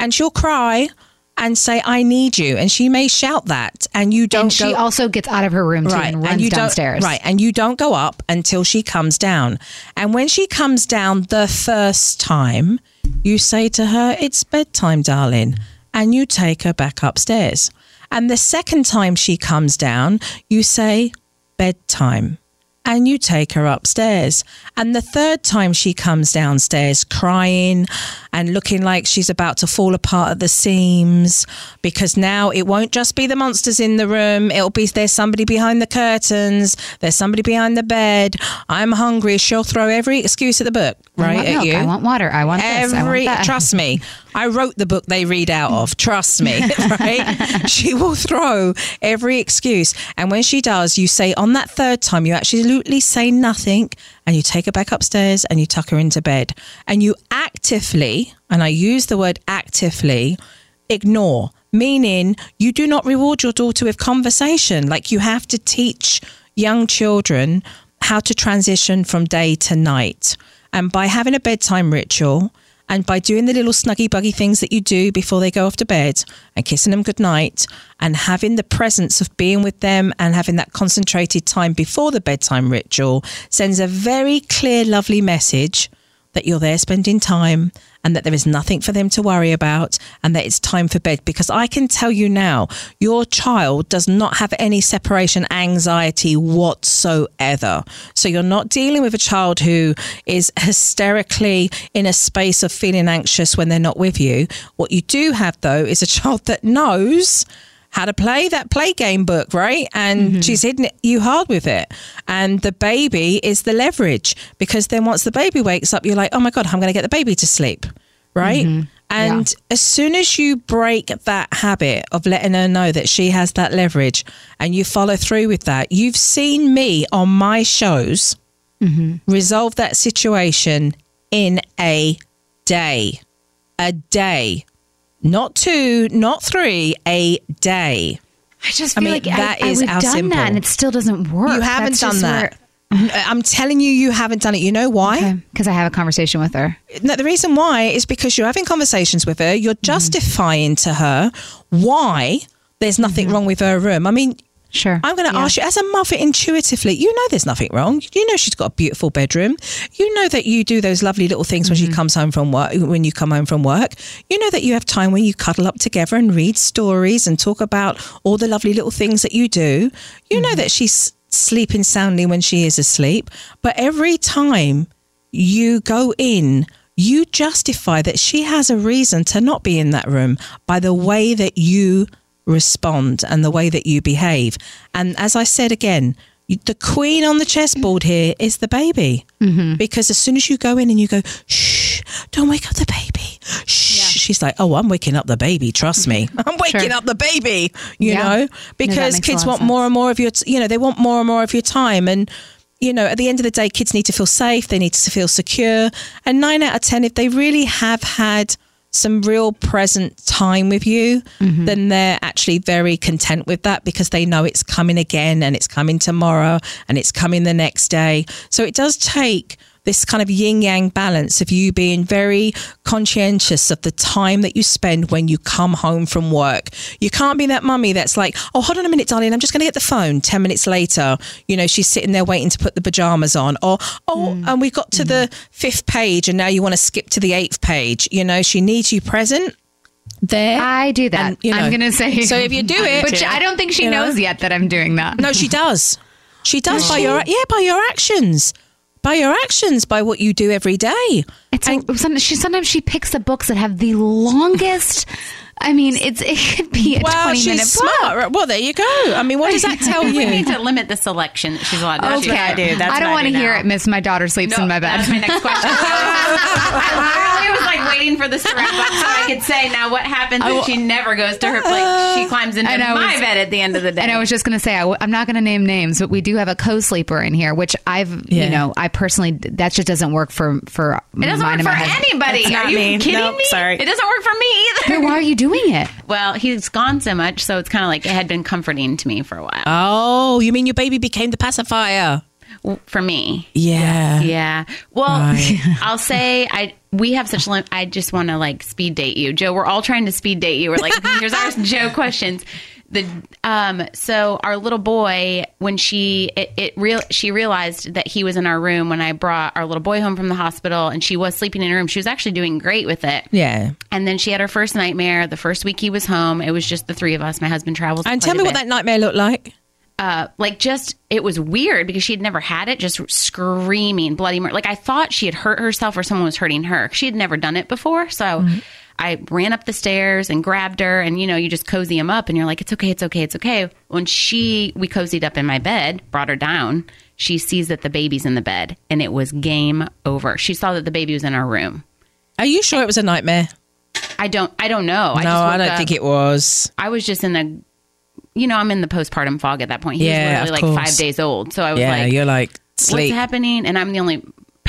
Speaker 6: And she'll cry and say, I need you. And she may shout that. And you don't
Speaker 1: And she
Speaker 6: go-
Speaker 1: also gets out of her room too and runs
Speaker 6: you
Speaker 1: downstairs.
Speaker 6: Don't, right, and you don't go up until she comes down. And when she comes down the first time, you say to her, "It's bedtime, darling," and you take her back upstairs. And the second time she comes down, you say, "Bedtime." And you take her upstairs. And the third time she comes downstairs crying and looking like she's about to fall apart at the seams because now it won't just be the monsters in the room. It'll be there's somebody behind the curtains, there's somebody behind the bed. I'm hungry. She'll throw every excuse at the book, right? at
Speaker 1: milk.
Speaker 6: you.
Speaker 1: I want water. I want this. I want
Speaker 6: Every
Speaker 1: that.
Speaker 6: trust me, I wrote the book they read out of. Trust me, right? she will throw every excuse, and when she does, you say on that third time, you absolutely say nothing, and you take her back upstairs and you tuck her into bed, and you actively, and I use the word actively, ignore. Meaning, you do not reward your daughter with conversation. Like you have to teach young children how to transition from day to night. And by having a bedtime ritual and by doing the little snuggy buggy things that you do before they go off to bed and kissing them goodnight and having the presence of being with them and having that concentrated time before the bedtime ritual sends a very clear, lovely message that you're there spending time and that there is nothing for them to worry about and that it's time for bed. Because I can tell you now, your child does not have any separation anxiety whatsoever. So you're not dealing with a child who is hysterically in a space of feeling anxious when they're not with you. What you do have, though, is a child that knows how to play that play game book, right? And mm-hmm. she's hitting you hard with it. And the baby is the leverage because then once the baby wakes up, you're like, oh my God, I'm going to get the baby to sleep, right? Mm-hmm. And as soon as you break that habit of letting her know that she has that leverage and you follow through with that, you've seen me on my shows mm-hmm. resolve that situation in a day. A day. Not two, not three, a day.
Speaker 1: I just
Speaker 6: I
Speaker 1: feel
Speaker 6: mean,
Speaker 1: like
Speaker 6: that
Speaker 1: I,
Speaker 6: is
Speaker 1: I, we've done
Speaker 6: simple.
Speaker 1: that and it still doesn't work.
Speaker 6: You haven't done that. I'm telling you, you haven't done it. You know why?
Speaker 1: Because I have a conversation with her.
Speaker 6: No, the reason why is because you're having conversations with her. You're mm-hmm. justifying to her why there's nothing mm-hmm. wrong with her room. I mean,
Speaker 1: Sure.
Speaker 6: I'm going to
Speaker 1: Yeah.
Speaker 6: ask you, as a mother, intuitively, you know there's nothing wrong. You know she's got a beautiful bedroom. You know that you do those lovely little things when she mm-hmm. comes home from work. When you come home from work, you know that you have time when you cuddle up together and read stories and talk about all the lovely little things that you do. You know mm-hmm. that she's sleeping soundly when she is asleep. But every time you go in, you justify that she has a reason to not be in that room by the way that you respond and the way that you behave. And as I said again, the queen on the chessboard here is the baby. Mm-hmm. Because as soon as you go in and you go, shh, don't wake up the baby. Shh. She's like, oh, I'm waking up the baby. Trust me. I'm waking
Speaker 1: Sure.
Speaker 6: up the baby, you
Speaker 1: Yeah.
Speaker 6: know, because
Speaker 1: a
Speaker 6: kids want more and more of your, t- you know, they want more and more of your time. And, you know, at the end of the day, kids need to feel safe. They need to feel secure. And nine out of 10, if they really have had some real present time with you,
Speaker 1: Mm-hmm.
Speaker 6: then they're actually very content with that because they know it's coming again and it's coming tomorrow and it's coming the next day. So it does take this kind of yin yang balance of you being very conscientious of the time that you spend when you come home from work. You can't be that mummy that's like, oh, hold on a minute, darling, I'm just going to get the phone. 10 minutes later, you know, she's sitting there waiting to put the pajamas on. Or, oh, mm. and we got to the mm-hmm. fifth page and now you want to skip to the eighth page. You know, she needs you present there.
Speaker 1: I do that.
Speaker 6: And, you know,
Speaker 1: I'm going to say.
Speaker 6: so if you do it-
Speaker 1: which I don't think she
Speaker 6: You know?
Speaker 1: knows yet that I'm doing that.
Speaker 6: No, she does. She does by your yeah by your actions, by your actions, by what you do every day.
Speaker 1: It's a, some, she sometimes she picks the books that have the longest. I mean, it's it could be a
Speaker 6: Well,
Speaker 1: twenty
Speaker 6: she's
Speaker 1: minute
Speaker 6: smart.
Speaker 1: book.
Speaker 6: Well, there you go. I mean, what does that tell you?
Speaker 4: we need to limit the selection that she's allowed to
Speaker 1: Okay,
Speaker 4: choose.
Speaker 3: I do. That's
Speaker 1: I don't want to hear
Speaker 3: now.
Speaker 1: it, Miss. My daughter sleeps
Speaker 4: No,
Speaker 1: in my bed.
Speaker 4: That's my next question. I literally was like waiting for this to wrap up so I could say, now what happens if she never goes to her place? She climbs into my
Speaker 1: was-
Speaker 4: bed at the end of the day.
Speaker 1: And I was just going to say, I, am not going to name names, but we do have a co-sleeper in here, which I've,
Speaker 6: Yeah.
Speaker 1: you know, I personally that just doesn't work for for.
Speaker 4: it doesn't work for
Speaker 1: my
Speaker 4: anybody.
Speaker 3: That's
Speaker 4: Are you
Speaker 3: me.
Speaker 4: kidding
Speaker 3: Nope,
Speaker 4: me?
Speaker 3: sorry.
Speaker 4: It doesn't work for me either.
Speaker 1: Then why are you doing it?
Speaker 4: Well, he's gone so much, so it's kind of like it had been comforting to me for a while.
Speaker 6: Oh, you mean your baby became the pacifier?
Speaker 4: for me.
Speaker 6: Yeah.
Speaker 4: Yeah. Well,
Speaker 6: Right.
Speaker 4: I'll say I we have such lim- I just want to like speed date you. Jo, we're all trying to speed date you. We're like here's our Jo questions. The um so our little boy when she it, it real she realized that he was in our room when I brought our little boy home from the hospital and she was sleeping in her room. She was actually doing great with it.
Speaker 6: Yeah.
Speaker 4: And then she had her first nightmare. The first week he was home, it was just the three of us. My husband travels.
Speaker 6: And tell me what that nightmare looked like.
Speaker 4: uh, like just it was weird because she had never had it just screaming bloody murder like i thought she had hurt herself or someone was hurting her she had never done it before so i ran up the stairs and grabbed her and you know you just cozy him up and you're like it's okay it's okay it's okay when she we cozied up in my bed brought her down she sees that the baby's in the bed and it was game over she saw that the baby was in our room
Speaker 6: Are you sure it was a nightmare?
Speaker 4: i don't i don't know I
Speaker 6: no,
Speaker 4: just
Speaker 6: I don't
Speaker 4: up-
Speaker 6: think it was.
Speaker 4: I was just in the, you know, I'm in the postpartum fog at that point. He
Speaker 6: Yeah,
Speaker 4: was
Speaker 6: of
Speaker 4: literally like
Speaker 6: course.
Speaker 4: five days old. So I was
Speaker 6: Yeah,
Speaker 4: like,
Speaker 6: you're like sleep.
Speaker 4: what's happening? And I'm the only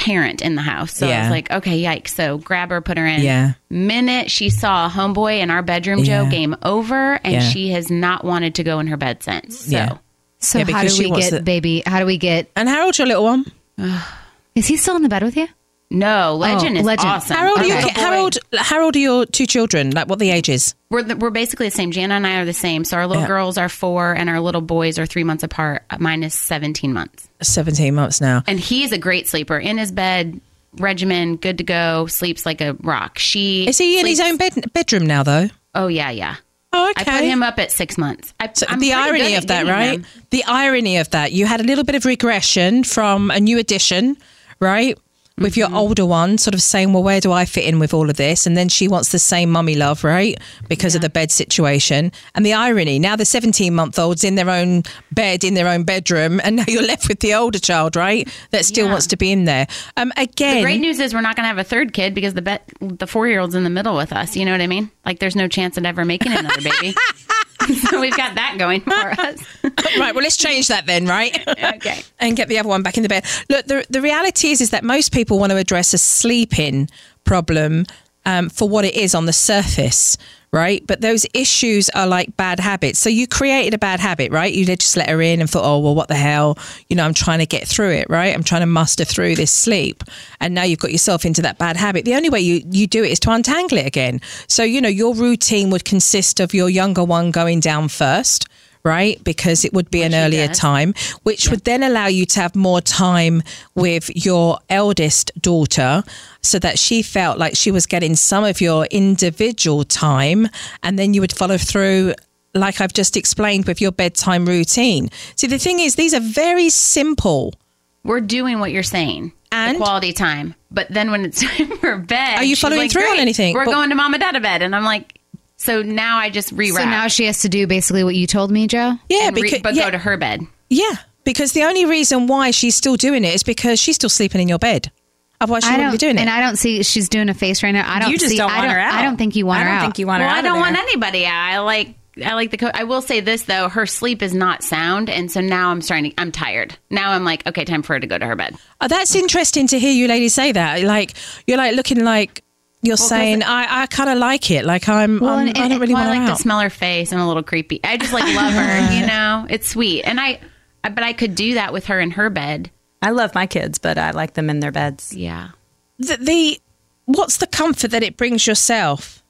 Speaker 4: parent in the house. So I was like, okay, yikes. So grab her, put her in.
Speaker 6: Yeah.
Speaker 4: Minute she saw a homeboy in our bedroom,
Speaker 6: Jo,
Speaker 4: game over. And
Speaker 6: Yeah.
Speaker 4: she has not wanted to go in her bed since. So
Speaker 6: Yeah.
Speaker 1: So
Speaker 6: Yeah,
Speaker 1: how do we get
Speaker 6: the-
Speaker 1: baby? How do we get?
Speaker 6: And how old's your little one?
Speaker 1: Is he still in the bed with you?
Speaker 4: no, Legend
Speaker 1: Oh,
Speaker 4: is
Speaker 1: Legend.
Speaker 4: awesome.
Speaker 6: How old are
Speaker 4: Our
Speaker 6: your
Speaker 4: little
Speaker 6: ki- how how old are your two children? Like what the ages?
Speaker 4: We're, the, we're basically the same. Jana and I are the same. So our little
Speaker 6: Yeah.
Speaker 4: girls are four and our little boys are three months apart. 17 months.
Speaker 6: Seventeen months now.
Speaker 4: and he's a great sleeper in his bed regimen good to go sleeps like a rock she
Speaker 6: Is he in his own bed, bedroom now though?
Speaker 4: oh yeah yeah
Speaker 6: Oh, okay.
Speaker 4: i put him up at six months I,
Speaker 6: So the irony of that, right?
Speaker 4: them.
Speaker 6: The irony of that. You had a little bit of regression from a new addition, right? With
Speaker 4: Mm-hmm.
Speaker 6: your older one, sort of saying, "Well, where do I fit in with all of this?" And then she wants the same mummy love, right? Because of the bed situation. And the irony now, the seventeen-month-old's in their own bed in their own bedroom, and now you're left with the older child, right? That still
Speaker 4: Yeah.
Speaker 6: wants to be in there. Um, again,
Speaker 4: the great news is we're not going to have a third kid because the bet the four year old's in the middle with us you know what i mean like there's no chance of ever making another baby so we've got that going for us
Speaker 6: right. Well, let's change that then, right?
Speaker 4: okay
Speaker 6: and get the other one back in the bed. Look, the the reality is is that most people want to address a sleeping problem um, for what it is on the surface, right? But those issues are like bad habits. So you created a bad habit, right? You just let her in and thought, oh well, what the hell? You know, I'm trying to get through it, right? I'm trying to muster through this sleep, and now you've got yourself into that bad habit. The only way you you do it is to untangle it again. So you know, your routine would consist of your younger one going down first. Right, because it would be an earlier
Speaker 4: does.
Speaker 6: time, which would then allow you to have more time with your eldest daughter so that she felt like she was getting some of your individual time. And then you would follow through, like I've just explained, with your bedtime routine. See, the thing is, these are very simple.
Speaker 4: we're doing what you're saying
Speaker 6: And?
Speaker 4: quality time but then when it's time for bed
Speaker 6: Are you following
Speaker 4: like,
Speaker 6: through on anything?"
Speaker 4: we're
Speaker 6: But-
Speaker 4: going to mama dada bed and i'm like so now i just rewrap
Speaker 1: So now she has to do basically what you told me, Jo.
Speaker 6: Yeah,
Speaker 4: re-
Speaker 6: because
Speaker 4: but
Speaker 6: yeah,
Speaker 4: go to her bed
Speaker 6: yeah, because the only reason why she's still doing it is because she's still sleeping in your bed. Otherwise, she
Speaker 1: I
Speaker 6: wouldn't
Speaker 1: don't,
Speaker 6: be doing it.
Speaker 1: and I don't see she's doing a face right now. I don't.
Speaker 3: You just
Speaker 1: see,
Speaker 3: don't
Speaker 1: I
Speaker 3: want
Speaker 1: don't,
Speaker 3: her out.
Speaker 1: I don't think you want
Speaker 3: I
Speaker 1: her
Speaker 3: don't
Speaker 1: out.
Speaker 3: think you want
Speaker 4: well
Speaker 3: her out
Speaker 4: i don't want
Speaker 3: there.
Speaker 4: anybody out. i like i like the co- i will say this though her sleep is not sound and so now i'm starting to i'm tired now i'm like okay time for her to go to her bed
Speaker 6: Oh, that's interesting to hear you ladies say that. Like you're like looking like you're saying, I, I kind of like it. Like I'm,
Speaker 1: Well,
Speaker 6: I'm
Speaker 1: and-
Speaker 6: I don't really
Speaker 4: well,
Speaker 6: want
Speaker 4: i
Speaker 6: her
Speaker 4: like
Speaker 6: out.
Speaker 4: to smell her face and a little creepy i just like love her you know it's sweet and i I- but i could do that with her in her bed
Speaker 3: I love my kids, but I like them in their beds.
Speaker 4: yeah
Speaker 6: the, the what's the comfort that it brings yourself?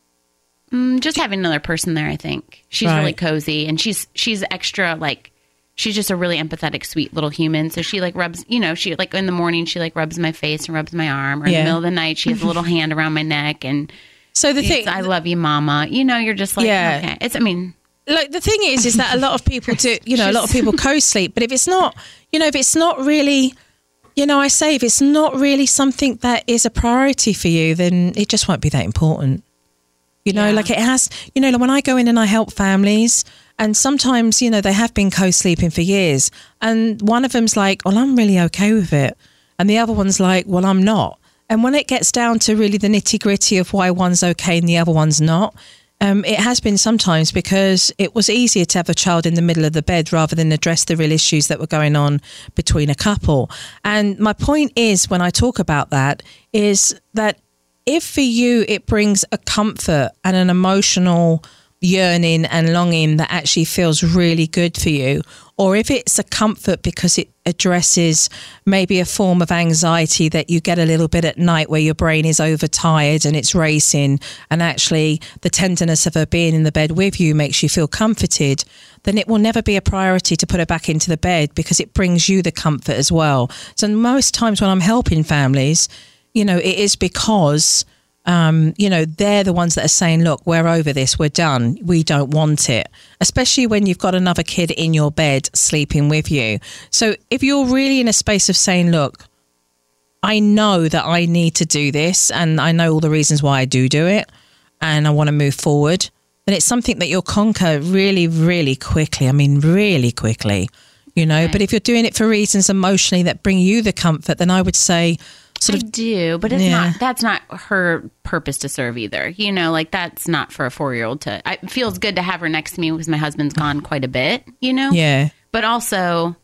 Speaker 4: Mm, just having another person there i think she's really cozy and she's she's extra like she's just a really empathetic sweet little human so she like rubs you know she like in the morning she like rubs my face and rubs my arm or in the middle of the night she has a little hand around my neck and
Speaker 6: So the thing,
Speaker 4: i love you mama you know you're just like
Speaker 6: Yeah.
Speaker 4: okay it's i mean
Speaker 6: like the thing is, is that a lot of people do. You know, a lot of people co-sleep, but if it's not, you know, if it's not really you know, I say if it's not really something that is a priority for you, then it just won't be that important. You know,
Speaker 4: Yeah.
Speaker 6: like it has, you know, like when I go in and I help families, and sometimes, you know, they have been co sleeping for years, and one of them's like, well, I'm really okay with it. And the other one's like, well, I'm not. And when it gets down to really the nitty gritty of why one's okay and the other one's not, um, it has been sometimes because it was easier to have a child in the middle of the bed rather than address the real issues that were going on between a couple. And my point is, when I talk about that, is that if for you it brings a comfort and an emotional yearning and longing that actually feels really good for you, or if it's a comfort because it addresses maybe a form of anxiety that you get a little bit at night where your brain is overtired and it's racing, and actually the tenderness of her being in the bed with you makes you feel comforted, then it will never be a priority to put her back into the bed because it brings you the comfort as well. So, most times when I'm helping families, you know, it is because um, you know, they're the ones that are saying, look, we're over this, we're done, we don't want it, especially when you've got another kid in your bed sleeping with you. So if you're really in a space of saying, look, I know that I need to do this and I know all the reasons why I do do it and I want to move forward, then it's something that you'll conquer really, really quickly. I mean, really quickly, you know. But if you're doing it for reasons emotionally that bring you the comfort, then I would say, sort
Speaker 4: I
Speaker 6: of
Speaker 4: do, but it's
Speaker 6: Yeah.
Speaker 4: not. That's not her purpose to serve either. You know, like that's not for a four year old to. It feels good to have her next to me because my husband's gone quite a bit. You know,
Speaker 6: Yeah.
Speaker 4: But also,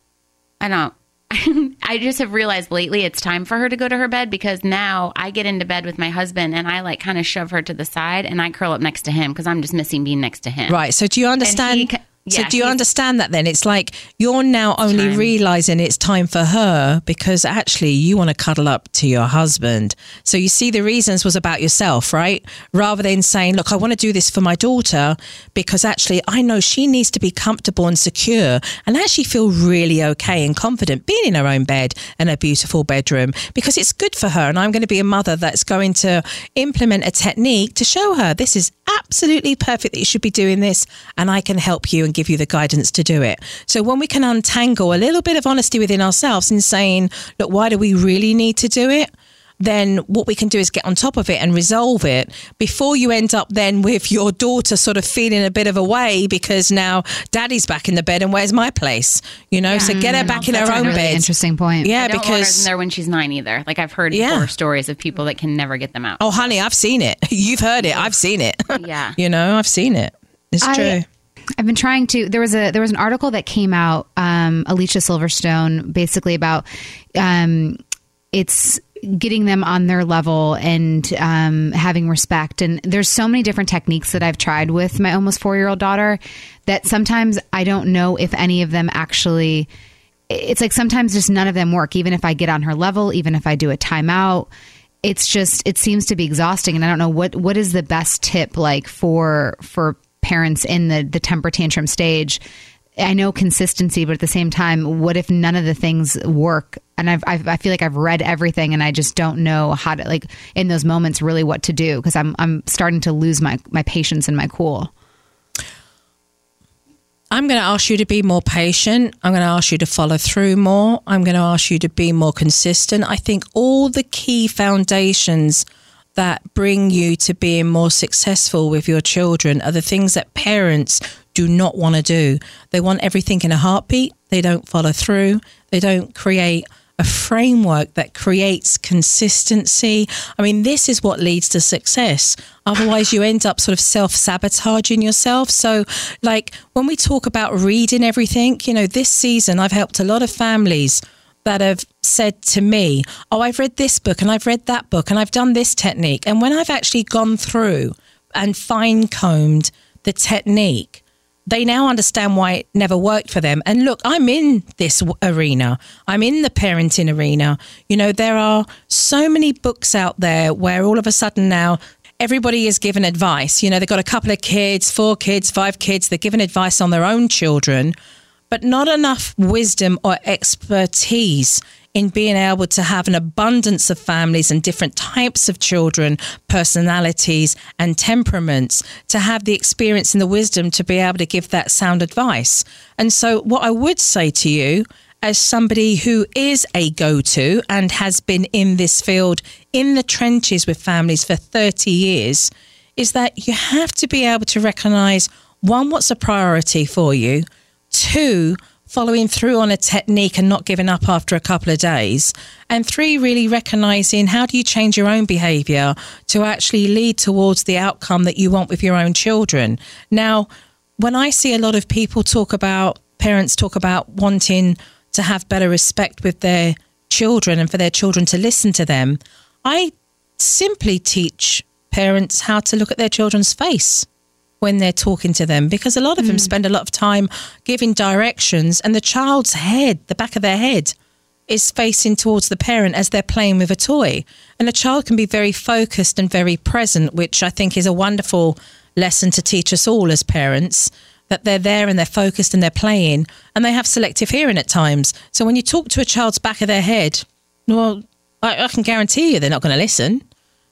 Speaker 4: I don't. I just have realized lately it's time for her to go to her bed because now I get into bed with my husband and I like kind of shove her to the side and I curl up next to him because I'm just missing being next to him.
Speaker 6: Right. So do you understand?
Speaker 4: Ca-
Speaker 6: so
Speaker 4: yeah,
Speaker 6: do you understand that then? It's like you're now only
Speaker 4: time.
Speaker 6: realizing it's time for her because actually you want to cuddle up to your husband. So you see the reasons was about yourself, right? Rather than saying, look, I want to do this for my daughter because actually I know she needs to be comfortable and secure and actually feel really okay and confident being in her own bed and a beautiful bedroom because it's good for her. And I'm going to be a mother that's going to implement a technique to show her this is absolutely perfect that you should be doing this and I can help you and give you the guidance to do it. So when we can untangle a little bit of honesty within ourselves in saying, look, why do we really need to do it? Then what we can do is get on top of it and resolve it before you end up then with your daughter sort of feeling a bit of a way because now daddy's back in the bed and where's my place? You know, so get her back in her
Speaker 1: That's a
Speaker 6: own
Speaker 1: really
Speaker 6: bed.
Speaker 1: interesting point.
Speaker 6: Yeah,
Speaker 4: I don't want her in
Speaker 6: because
Speaker 4: there when she's nine either. Like I've heard
Speaker 6: Yeah.
Speaker 4: horror stories of people that can never get them out.
Speaker 6: oh, honey, I've seen it. You've heard it. I've seen it.
Speaker 4: Yeah.
Speaker 6: you know, I've seen it. It's
Speaker 1: I-
Speaker 6: true.
Speaker 1: I've been trying to. There was a there was an article that came out, um, Alicia Silverstone, basically about um, it's getting them on their level and um, having respect. And there's so many different techniques that I've tried with my almost four year old daughter that sometimes I don't know if any of them actually. It's like sometimes just none of them work. Even if I get on her level, even if I do a timeout, it's just it seems to be exhausting. And I don't know what what is the best tip like for for parents in the the temper tantrum stage. I know consistency, but at the same time, what if none of the things work? And I've, I've I feel like I've read everything, and I just don't know how to like in those moments really what to do because I'm I'm starting to lose my my patience and my cool.
Speaker 6: I'm going to ask you to be more patient. I'm going to ask you to follow through more. I'm going to ask you to be more consistent. I think all the key foundations that bring you to being more successful with your children are the things that parents do not want to do. They want everything in a heartbeat. They don't follow through. They don't create a framework that creates consistency. I mean, this is what leads to success. Otherwise, you end up sort of self sabotaging yourself. So, like when we talk about reading everything, you know, this season I've helped a lot of families that have said to me, Oh, I've read this book and I've read that book and I've done this technique. And when I've actually gone through and fine combed the technique, they now understand why it never worked for them. And look, I'm in this arena. I'm in the parenting arena. You know, there are so many books out there where all of a sudden now everybody is given advice. You know, they've got a couple of kids, four kids, five kids, they're given advice on their own children, but not enough wisdom or expertise in being able to have an abundance of families and different types of children, personalities, and temperaments to have the experience and the wisdom to be able to give that sound advice. And so, what I would say to you, as somebody who is a go to and has been in this field in the trenches with families for 30 years is that you have to be able to recognize one, what's a priority for you, two, following through on a technique and not giving up after a couple of days. And three, really recognizing how do you change your own behavior to actually lead towards the outcome that you want with your own children. Now, when I see a lot of people talk about, parents talk about wanting to have better respect with their children and for their children to listen to them, I simply teach parents how to look at their children's face when they're talking to them because a lot of them hmm. spend a lot of time giving directions and the child's head, the back of their head, is facing towards the parent as they're playing with a toy. And a child can be very focused and very present, which I think is a wonderful lesson to teach us all as parents that they're there and they're focused and they're playing and they have selective hearing at times. So when you talk to a child's back of their head, well, I, I can guarantee you they're not going to listen.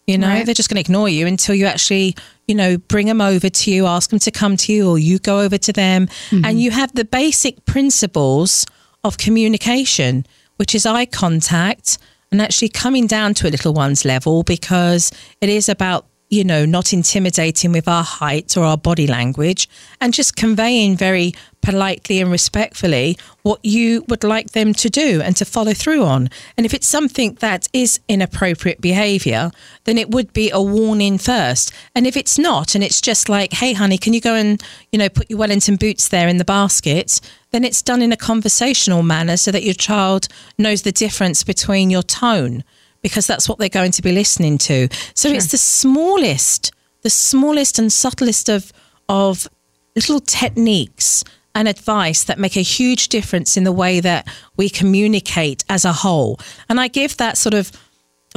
Speaker 6: You know,
Speaker 1: Right.
Speaker 6: they're just going to ignore you until you actually, you know, bring them over to you, ask them to come to you, or you go over to them. And mm-hmm. you have the basic principles of communication, which is eye contact and actually coming down to a little one's level because it is about, you know, not intimidating with our height or our body language and just conveying very politely and respectfully what you would like them to do and to follow through on. And if it's something that is inappropriate behavior, then it would be a warning first. And if it's not, and it's just like, hey, honey, can you go and, you know, put your Wellington boots there in the basket? Then it's done in a conversational manner so that your child knows the difference between your tone because that's what they're going to be listening to. So it's the smallest, the smallest and subtlest of, of little techniques and advice that make a huge difference in the way that we communicate as a whole. And I give that sort of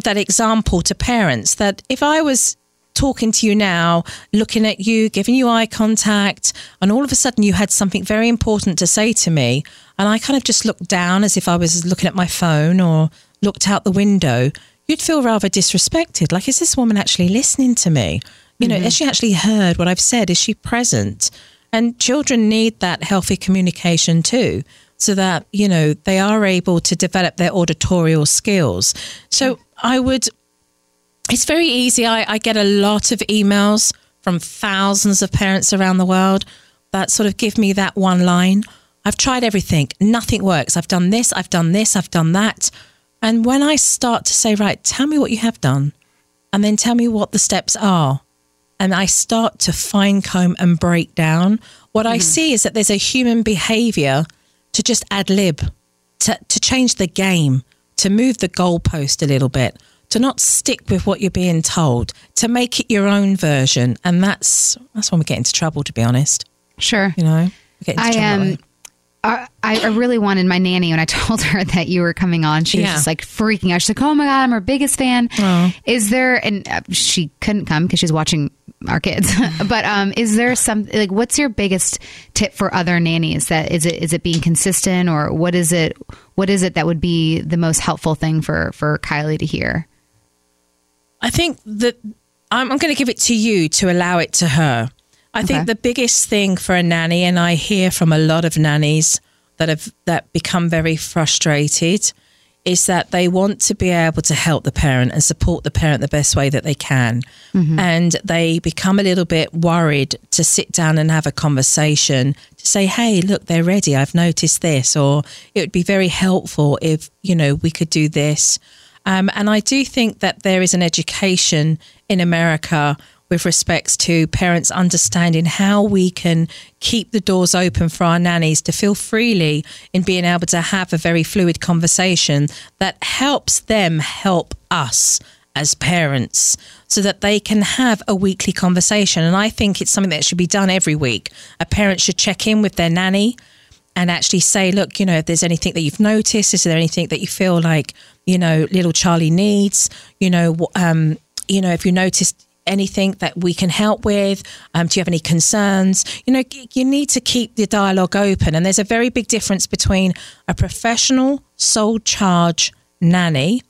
Speaker 6: that example to parents that if I was talking to you now, looking at you, giving you eye contact, and all of a sudden you had something very important to say to me, and I kind of just looked down as if I was looking at my phone or looked out the window, you'd feel rather disrespected. Like, is this woman actually listening to me? You know, mm-hmm. has she actually heard what I've said? Is she present? And children need that healthy communication too, so that, you know, they are able to develop their auditorial skills. So I would, it's very easy. I, I get a lot of emails from thousands of parents around the world that sort of give me that one line. I've tried everything, nothing works. I've done this, I've done this, I've done that. And when I start to say, right, tell me what you have done, and then tell me what the steps are, and I start to fine comb and break down, what I see is that there's a human behavior to just ad lib, to, to change the game, to move the goalpost a little bit, to not stick with what you're being told, to make it your own version. And that's that's when we get into trouble, to be honest.
Speaker 1: Sure.
Speaker 6: You know, we get into
Speaker 1: I
Speaker 6: trouble.
Speaker 1: um. I, I really wanted my nanny when I told her that you were coming on. She was
Speaker 6: Yeah.
Speaker 1: just like freaking out. She's like, "Oh my god, I'm her biggest fan."
Speaker 6: Oh.
Speaker 1: Is there? And uh, she couldn't come because she's watching our kids. but um, is there some like what's your biggest tip for other nannies? That is it? Is it being consistent, or what is it? What is it that would be the most helpful thing for for Kylie to hear?
Speaker 6: I think that I'm, I'm going to give it to you to allow it to her. I
Speaker 1: Okay.
Speaker 6: think the biggest thing for a nanny, and I hear from a lot of nannies that have that become very frustrated, is that they want to be able to help the parent and support the parent the best way that they can, and they become a little bit worried to sit down and have a conversation to say, "Hey, look, they're ready. I've noticed this," or it would be very helpful if you know we could do this. Um, and I do think that there is an education in America with respects to parents understanding how we can keep the doors open for our nannies to feel freely in being able to have a very fluid conversation that helps them help us as parents so that they can have a weekly conversation. And I think it's something that should be done every week. A parent should check in with their nanny and actually say, look, you know, if there's anything that you've noticed, is there anything that you feel like, you know, little Charlie needs, you know, um, you know, if you noticed anything that we can help with, um, do you have any concerns? You know, you need to keep the dialogue open. And there's a very big difference between a professional sole charge nanny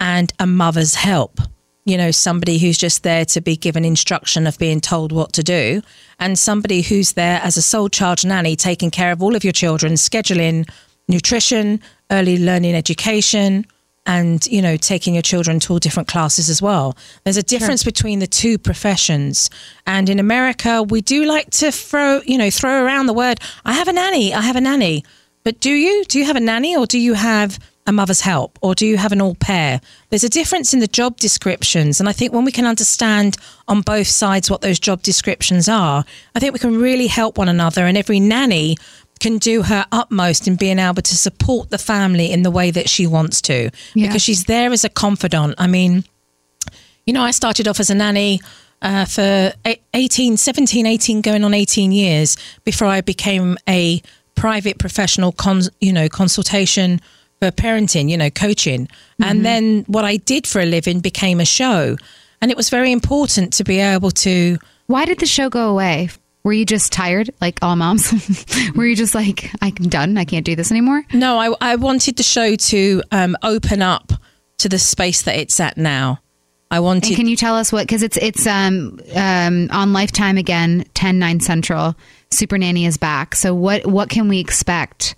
Speaker 6: and a mother's help. You know, somebody who's just there to be given instruction of being told what to do, and somebody who's there as a sole charge nanny taking care of all of your children, scheduling, nutrition, early learning education, and you know taking your children to all different classes as well. There's a difference between the two professions. And in america we do like to throw you know throw around the word i have a nanny i have a nanny. But do you? Do you have a nanny or do you have a mother's help? Or do you have an au pair? There's a difference in the job descriptions. And i think when we can understand on both sides what those job descriptions are i think we can really help one another. And every nanny can do her utmost in being able to support the family in the way that she wants to
Speaker 1: Yeah.
Speaker 6: because she's there as a confidant. I mean, you know, I started off as a nanny uh, for eight- 18, 17, 18, going on 18 years before I became a private professional, cons- you know, consultation for parenting, you know, coaching. And then what I did for a living became a show. And it was very important to be able to
Speaker 1: Why did the show go away? Were you just tired, like all moms? Were you just like, I'm done. I can't do this anymore?
Speaker 6: No, I, I wanted the show to um, open up to the space that it's at now. I wanted.
Speaker 1: And can you tell us what? Because it's it's um, um, on Lifetime again, 10, 9 Central. Super Nanny is back. So what what can we expect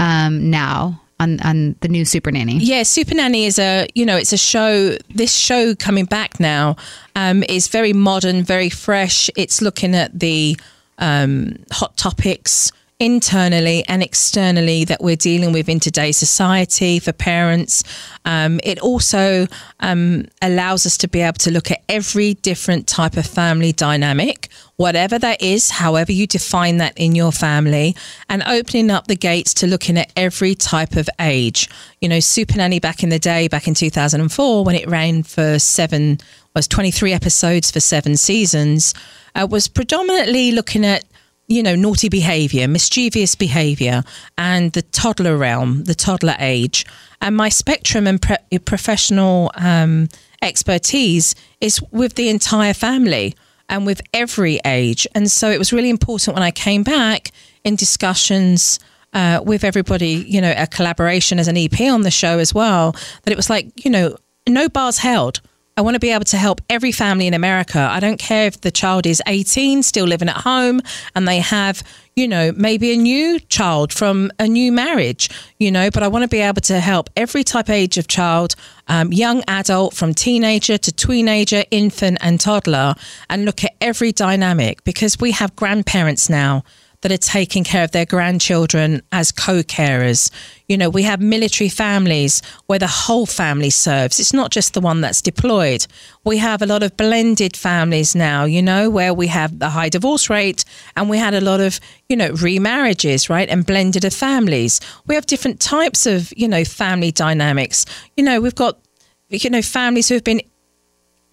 Speaker 1: um, now on on the new Super Nanny?
Speaker 6: yeah, Super Nanny is a you know it's a show. This show coming back now um, is very modern, very fresh. It's looking at the um, hot topics internally and externally that we're dealing with in today's society for parents. Um, it also um, allows us to be able to look at every different type of family dynamic, whatever that is, however you define that in your family, and opening up the gates to looking at every type of age. You know, Super Nanny back in the day, back in 2004, when it ran for seven, was 23 episodes for seven seasons, uh, was predominantly looking at you know, naughty behavior, mischievous behavior, and the toddler realm, the toddler age. And my spectrum and pre- professional um, expertise is with the entire family and with every age. And so it was really important when I came back in discussions. Uh, with everybody, you know, a collaboration as an EP on the show as well, that it was like, you know, no bars held. I want to be able to help every family in America. I don't care if the child is 18, still living at home, and they have, you know, maybe a new child from a new marriage, you know, but I want to be able to help every type age of child, um, young adult, from teenager to teenager, infant, and toddler, and look at every dynamic because we have grandparents now that are taking care of their grandchildren as co-carers. You know, we have military families where the whole family serves. It's not just the one that's deployed. We have a lot of blended families now, you know, where we have the high divorce rate and we had a lot of, you know, remarriages, right? And blended of families. We have different types of, you know, family dynamics. You know, we've got you know families who have been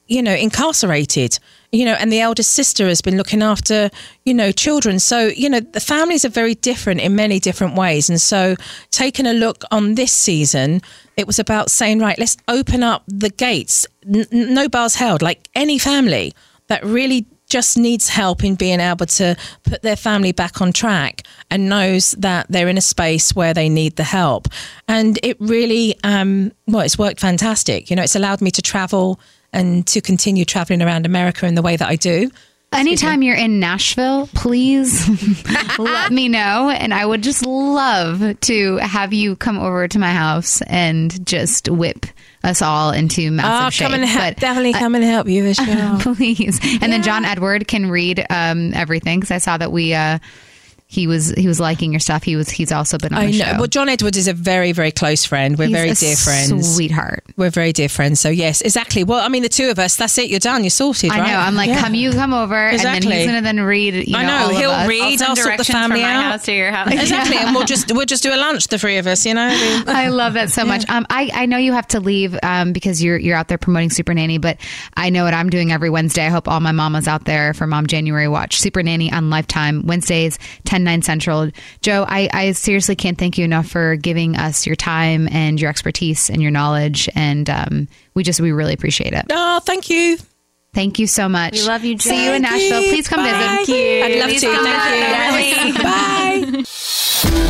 Speaker 6: you know incarcerated you know and the eldest sister has been looking after you know children so you know the families are very different in many different ways and so taking a look on this season it was about saying right let's open up the gates N- no bars held like any family that really just needs help in being able to put their family back on track and knows that they're in a space where they need the help. And it really, um, well, it's worked fantastic. You know, it's allowed me to travel and to continue traveling around America in the way that I do.
Speaker 1: Anytime you're in Nashville, please let me know. And I would just love to have you come over to my house and just whip us all into massive
Speaker 6: Oh,
Speaker 1: shape.
Speaker 6: come and help,
Speaker 1: But,
Speaker 6: definitely come and help you, Michelle.
Speaker 1: please. And then John Edward can read um, everything because I saw that we uh, he was he was liking your stuff. He was he's also been on
Speaker 6: I know.
Speaker 1: show.
Speaker 6: Well, John Edwards is a very, very close friend. We're
Speaker 1: He's
Speaker 6: very dear friends.
Speaker 1: Sweetheart.
Speaker 6: We're very dear friends. So yes, exactly. Well, I mean, the two of us. That's it. You're done. You're sorted.
Speaker 1: I
Speaker 6: right?
Speaker 1: know. I'm like,
Speaker 6: Yeah.
Speaker 1: come you come over, and then he's gonna then read. You know,
Speaker 6: I know. He'll read.
Speaker 4: send
Speaker 6: I'll sort the family out.
Speaker 4: house to your house.
Speaker 6: Exactly, and we'll just we'll just do a lunch, the three of us. You know.
Speaker 1: I love that so much. Um, I, I know you have to leave um, because you're you're out there promoting Super Nanny, but I know what I'm doing every Wednesday. I hope all my mamas out there for Mom January watch Super Nanny on Lifetime Wednesdays, 10 9 Central. Jo, I, I seriously can't thank you enough for giving us your time and your expertise and your knowledge, and um, we just we really appreciate it.
Speaker 6: Oh, thank you.
Speaker 1: Thank you so much.
Speaker 4: We love you,
Speaker 1: See you in Nashville.
Speaker 6: you.
Speaker 1: Please come
Speaker 6: Bye.
Speaker 1: visit.
Speaker 6: Thank you. I'd love
Speaker 4: Please
Speaker 6: to.
Speaker 4: come
Speaker 6: Thank
Speaker 4: visit
Speaker 6: you. Bye.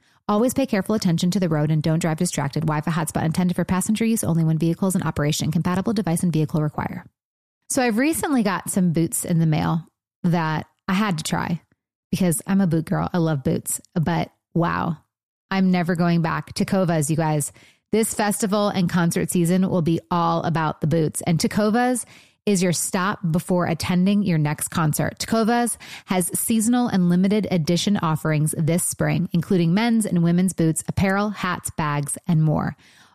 Speaker 1: Always pay careful attention to the road and don't drive distracted. Wi-Fi hotspot intended for passenger use only when vehicles in operation. Compatible device and vehicle require. So I've recently got some boots in the mail that I had to try because I'm a boot girl. I love boots, but wow, I'm never going back. Tecovas, you guys. This festival and concert season will be all about the boots. And Tecovas is your stop before attending your next concert. Tecovas has seasonal and limited edition offerings this spring, including men's and women's boots, apparel, hats, bags, and more.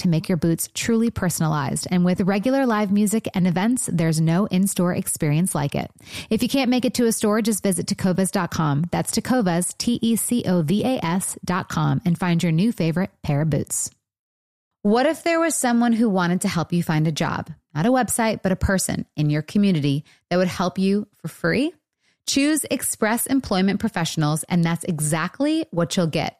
Speaker 1: to make your boots truly personalized. And with regular live music and events, there's no in store experience like it. If you can't make it to a store, just visit tecovas.com. That's Tecovas, T E C O V A S.com, and find your new favorite pair of boots. What if there was someone who wanted to help you find a job? Not a website, but a person in your community that would help you for free? Choose Express Employment Professionals, and that's exactly what you'll get.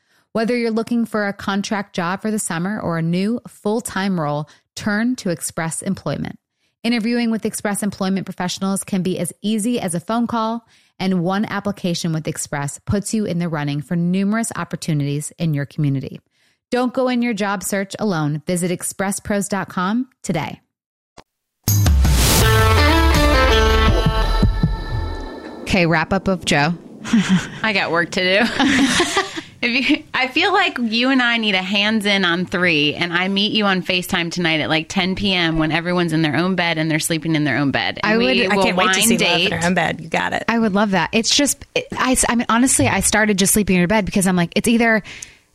Speaker 1: Whether you're looking for a contract job for the summer or a new full time role, turn to Express Employment. Interviewing with Express Employment professionals can be as easy as a phone call, and one application with Express puts you in the running for numerous opportunities in your community. Don't go in your job search alone. Visit expresspros.com today. Okay, wrap up of Jo.
Speaker 4: I got work to do. if you, I feel like you and I need a hands in on three, and I meet you on FaceTime tonight at like 10 p.m. when everyone's in their own bed and they're sleeping in their own bed. And
Speaker 1: I would-
Speaker 4: we
Speaker 1: I
Speaker 3: I can't wait to see
Speaker 4: date.
Speaker 3: Love in her own bed. You got it.
Speaker 1: I would love that. It's just, it- I, I mean, honestly, I started just sleeping in her bed because I'm like, it's either